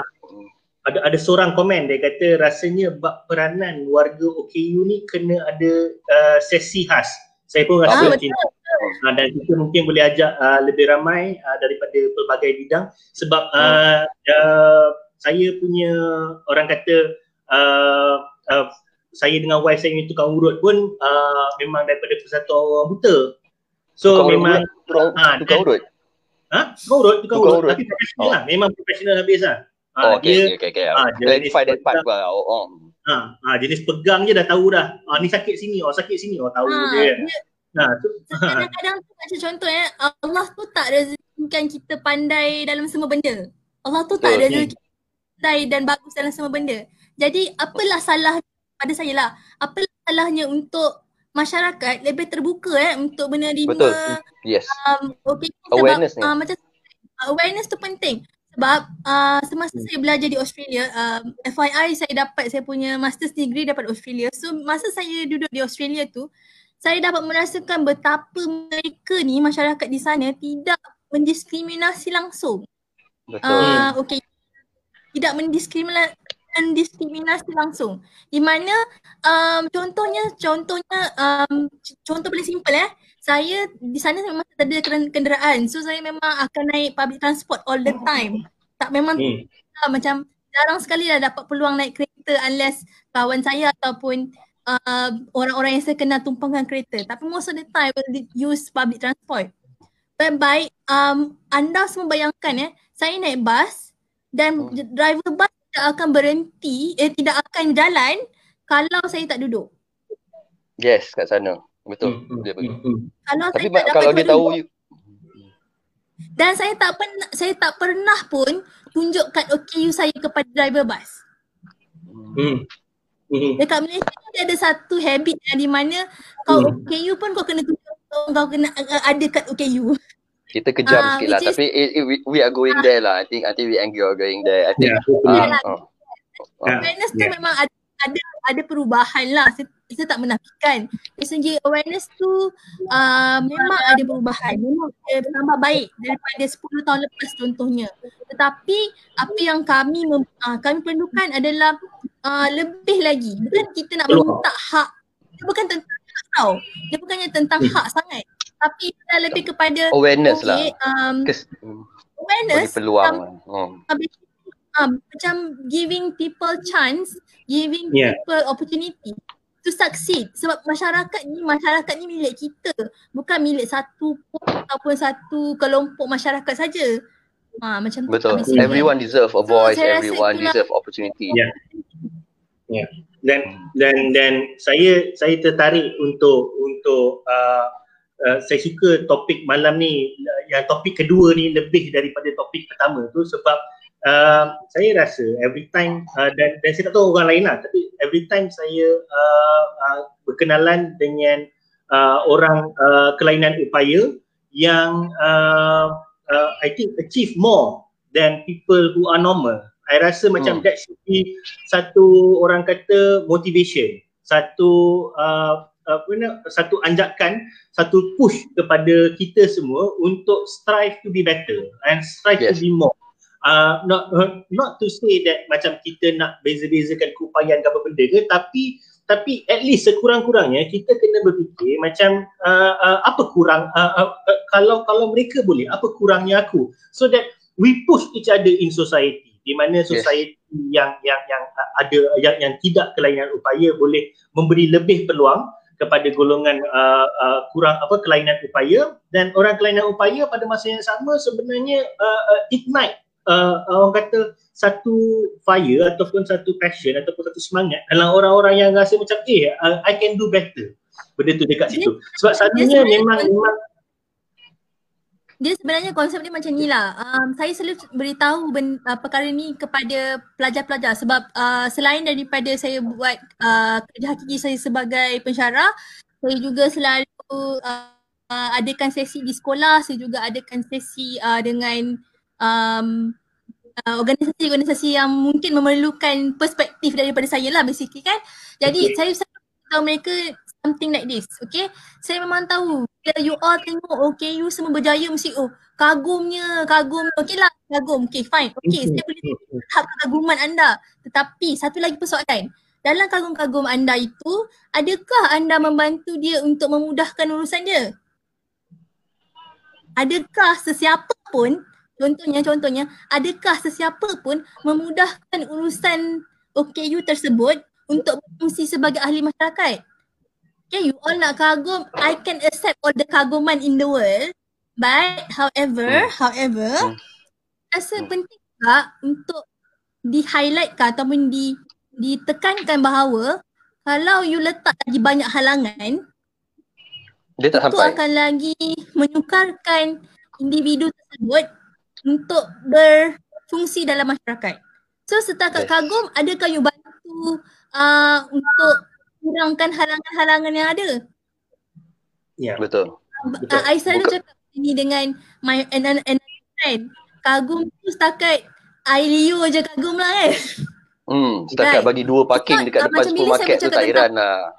ada ada seorang komen dia kata rasanya bab peranan warga OKU ni kena ada uh, sesi khas. Saya pun rasa ah, macam itu. Uh, dan kita mungkin boleh ajak uh, lebih ramai uh, daripada pelbagai bidang sebab uh, uh, saya punya orang kata uh, uh, saya dengan wife saya ni tukang urut pun uh, memang daripada persatuan orang buta. So tukang memang urut, tukang, uh, tukang urut. Ha? Tukang urut, tukang, tukang urut. urut. Tapi profesional oh. lah. Memang profesional habis lah. Ha, oh, okay, dia, okay, okay, okay. Ha, Clarify that part pula. Oh, oh. Ha, ha, jenis pegang je dah tahu dah. Ha, ni sakit sini, oh sakit sini, oh tahu ha, dia. Nah, ha, tu. Kadang-kadang tu macam contoh ya, Allah tu tak rezekikan kita pandai dalam semua benda. Allah tu tak rezeki pandai dan bagus dalam semua benda. Jadi apalah salah pada saya lah. Apalah salahnya untuk masyarakat lebih terbuka eh untuk menerima Betul. Yes. Um, okay, awareness sebab, ni. Uh, macam awareness tu penting. Sebab uh, semasa hmm. saya belajar di Australia, uh, FYI saya dapat saya punya master's degree dapat Australia. So masa saya duduk di Australia tu, saya dapat merasakan betapa mereka ni masyarakat di sana tidak mendiskriminasi langsung. Betul. Uh, okay. Tidak mendiskriminasi mendiskriminasi langsung. Di mana um, contohnya contohnya um, contoh paling simple eh. Saya di sana memang tak ada kenderaan. So saya memang akan naik public transport all the time. Tak memang hmm. tak, macam jarang sekali lah dapat peluang naik kereta unless kawan saya ataupun uh, orang-orang yang saya kenal tumpangkan kereta. Tapi most of the time will use public transport. Baik, baik um, anda semua bayangkan eh, saya naik bas dan hmm. driver bas tidak akan berhenti, eh tidak akan jalan kalau saya tak duduk. Yes, kat sana. Betul. Hmm. Dia hmm. Hmm. Kalau Tapi saya tak kalau dia tahu you... dan saya tak pernah saya tak pernah pun tunjukkan OKU saya kepada driver bas. Hmm. Hmm. Dekat Malaysia dia ada satu habit yang di mana kau hmm. OKU pun kau kena tunjuk kau kena uh, ada kat OKU. Kita kejam uh, sikit lah tapi it, it, we, we are going uh, there lah. I think I think we and you are going there. I think. Yeah. Uh, uh, uh, awareness yeah. tu memang ada ada ada perubahan lah kita tak menafikan segi awareness tu uh, memang ada perubahan memang uh, tambah baik daripada 10 tahun lepas contohnya tetapi apa yang kami mem- uh, kami perlukan adalah uh, lebih lagi bukan kita nak minta hak dia bukan tentang hak tau dia bukannya tentang hmm. hak sangat tapi kita lebih kepada awareness okay, lah um, Kes- awareness bagi peluang um, um, macam giving people chance giving yeah. people opportunity to succeed sebab masyarakat ni masyarakat ni milik kita bukan milik satu ataupun satu kelompok masyarakat saja. Ha macam betul. Tu, everyone deserve a voice, so, everyone deserve opportunity. Yeah. Ya. Dan dan dan saya saya tertarik untuk untuk uh, uh, saya suka topik malam ni yang topik kedua ni lebih daripada topik pertama tu sebab uh, saya rasa every time uh, dan dan saya tak tahu orang lain lah tapi every time saya uh, uh, berkenalan dengan uh, orang uh, kelainan upaya yang uh, uh, I think achieve more than people who are normal I rasa macam hmm. that should be satu orang kata motivation, satu uh, apa nak satu anjakan, satu push kepada kita semua untuk strive to be better and strive yes. to be more. Uh, not not to say that macam kita nak beza-bezakan keupayaan ke apa benda ke tapi tapi at least sekurang-kurangnya kita kena berfikir macam uh, uh, apa kurang uh, uh, uh, kalau kalau mereka boleh apa kurangnya aku so that we push each other in society di mana society yes. yang yang yang ada yang yang tidak kelainan upaya boleh memberi lebih peluang kepada golongan uh, uh, kurang apa kelainan upaya. Dan orang kelainan upaya pada masa yang sama sebenarnya uh, uh, ignite uh, orang kata satu fire ataupun satu passion ataupun satu semangat dalam orang-orang yang rasa macam eh uh, I can do better. Benda tu dekat situ. Sebab selalunya memang memang dia sebenarnya konsep dia macam ni lah. Um, saya selalu beritahu ben, uh, perkara ni kepada pelajar-pelajar sebab uh, selain daripada saya buat uh, kerja hakiki saya sebagai pensyarah, saya juga selalu uh, uh, adakan sesi di sekolah, saya juga adakan sesi uh, dengan um, uh, organisasi-organisasi yang mungkin memerlukan perspektif daripada saya lah basically kan. Jadi okay. saya selalu beritahu mereka something like this. Okay. Saya memang tahu bila you all tengok okay you semua berjaya mesti oh kagumnya kagum. Okay lah kagum. Okay fine. Okay saya boleh hak kekaguman anda. Tetapi satu lagi persoalan. Dalam kagum-kagum anda itu adakah anda membantu dia untuk memudahkan urusan dia? Adakah sesiapa pun contohnya contohnya adakah sesiapa pun memudahkan urusan OKU tersebut untuk berfungsi sebagai ahli masyarakat? Okay, you all nak kagum, I can accept all the kaguman in the world. But however, hmm. however, hmm. rasa hmm. penting juga untuk di-highlightkan ataupun di ditekankan bahawa kalau you letak lagi banyak halangan, dia tak itu akan lagi menyukarkan individu tersebut untuk berfungsi dalam masyarakat. So setakat yes. kagum, adakah you bantu uh, untuk kurangkan halangan-halangan yang ada. Ya, betul. betul. I selalu Buka. cakap ini dengan my and, and, friend. Kagum tu setakat I Leo je kagum lah kan. Hmm, setakat right. bagi dua parking dekat depan supermarket tu tak heran lah.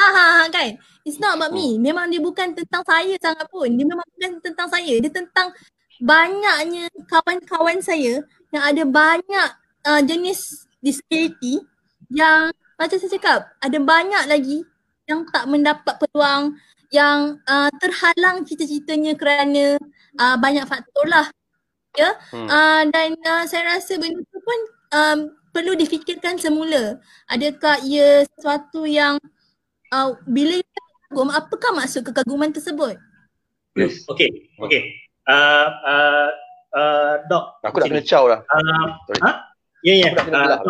Ha, ha ha kan. It's not about hmm. me. Memang dia bukan tentang saya sangat pun. Dia memang bukan tentang saya. Dia tentang banyaknya kawan-kawan saya yang ada banyak uh, jenis disability yang macam saya cakap ada banyak lagi yang tak mendapat peluang yang uh, terhalang cita-citanya kerana uh, banyak faktor lah ya. Hmm. uh, dan uh, saya rasa benda tu pun um, perlu difikirkan semula. Adakah ia sesuatu yang uh, bila kagum apakah maksud kekaguman tersebut? Yes. okey okey uh, uh, uh, dok aku dah kena caw lah. Uh, ha Ya ya. Uh,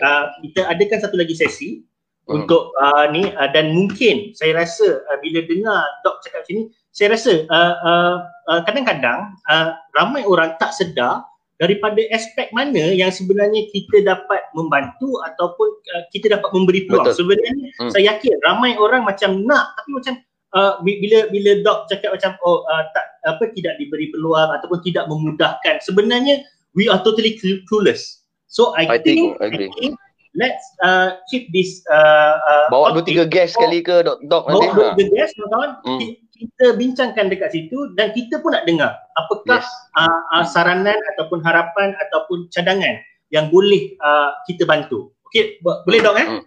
uh, kita adakan satu lagi sesi hmm. untuk uh, ni uh, dan mungkin saya rasa uh, bila dengar dok cakap sini saya rasa uh, uh, uh, kadang-kadang uh, ramai orang tak sedar daripada aspek mana yang sebenarnya kita dapat membantu ataupun uh, kita dapat memberi peluang. Betul. Sebenarnya hmm. saya yakin ramai orang macam nak tapi macam uh, bila bila dok cakap macam oh uh, tak apa tidak diberi peluang ataupun tidak memudahkan. Sebenarnya we are totally clueless. So I, I think, think, agree. I think let's uh, keep this uh, uh, bawa dua tiga guest sekali ke dok dok nanti. Bawa dua tiga guest kawan. Hmm. Kita bincangkan dekat situ dan kita pun nak dengar apakah yes. uh, uh, saranan ataupun harapan ataupun cadangan yang boleh uh, kita bantu. Okey, boleh dok eh? Hmm.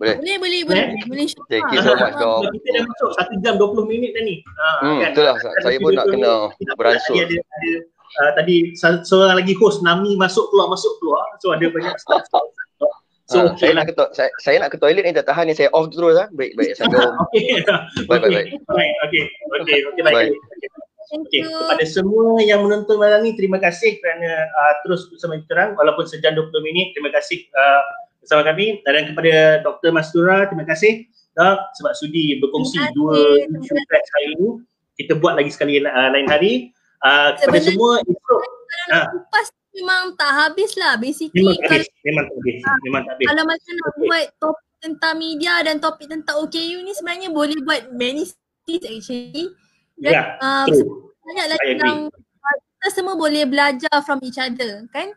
Boleh. Boleh, boleh, boleh. Eh? boleh. Thank you so much, Dok. Kita dah masuk 1 jam 20 minit dah ni. Uh, hmm, kan? Itulah, saya pun nak kena beransur. Ada, ada, uh, tadi seorang lagi host Nami masuk keluar masuk keluar so ada banyak staff So, ha, okay saya, lah. nak ke to- saya, saya nak ke toilet ni tak tahan ni saya off terus ah. Baik baik saya go. okay. Baik baik baik. Okey okey okey baik. Thank Okay, you. kepada semua yang menonton malam ni terima kasih kerana uh, terus bersama kita orang walaupun sejam 20 minit. Terima kasih uh, bersama kami dan kepada Dr. Mastura terima kasih Dok sebab sudi berkongsi Terima kasih. dua Terima isu teks hari ini. Kita buat lagi sekali uh, lain hari. Uh, kepada semua esok Kalau nak kupas memang tak habis lah basically memang tak kalau, habis, memang tak habis, memang tak habis. kalau macam nak Okay. buat topik tentang media dan topik tentang OKU ni sebenarnya boleh buat many things actually dan Ya, uh, true. banyak lagi yang kita semua boleh belajar from each other kan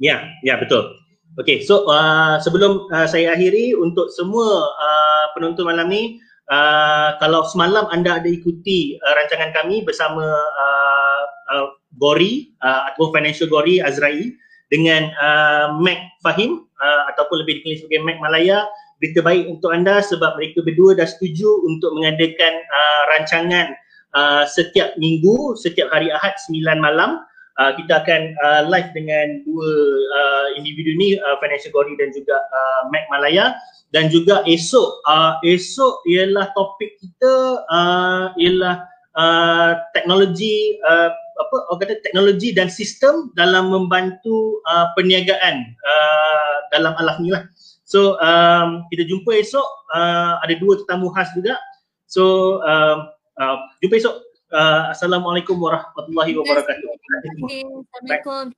Ya, ya betul. Okey, so uh, sebelum uh, saya akhiri untuk semua uh, penonton malam ni, uh, kalau semalam anda ada ikuti uh, rancangan kami bersama uh, uh, Gori uh, atau Financial Gori Azrai dengan uh, Mac Fahim uh, ataupun lebih dikenali sebagai Mac Malaya, berita baik untuk anda sebab mereka berdua dah setuju untuk mengadakan uh, rancangan uh, setiap minggu, setiap hari Ahad 9 malam. Uh, kita akan uh, live dengan dua uh, individu ni uh, Financial Gori dan juga uh, Mac Malaya dan juga esok uh, esok ialah topik kita uh, ialah uh, teknologi uh, apa orang kata teknologi dan sistem dalam membantu uh, perniagaan uh, dalam alas ni lah. So um, kita jumpa esok uh, ada dua tetamu khas juga. So um, uh, jumpa esok. Uh, Assalamualaikum warahmatullahi wabarakatuh. Assalamualaikum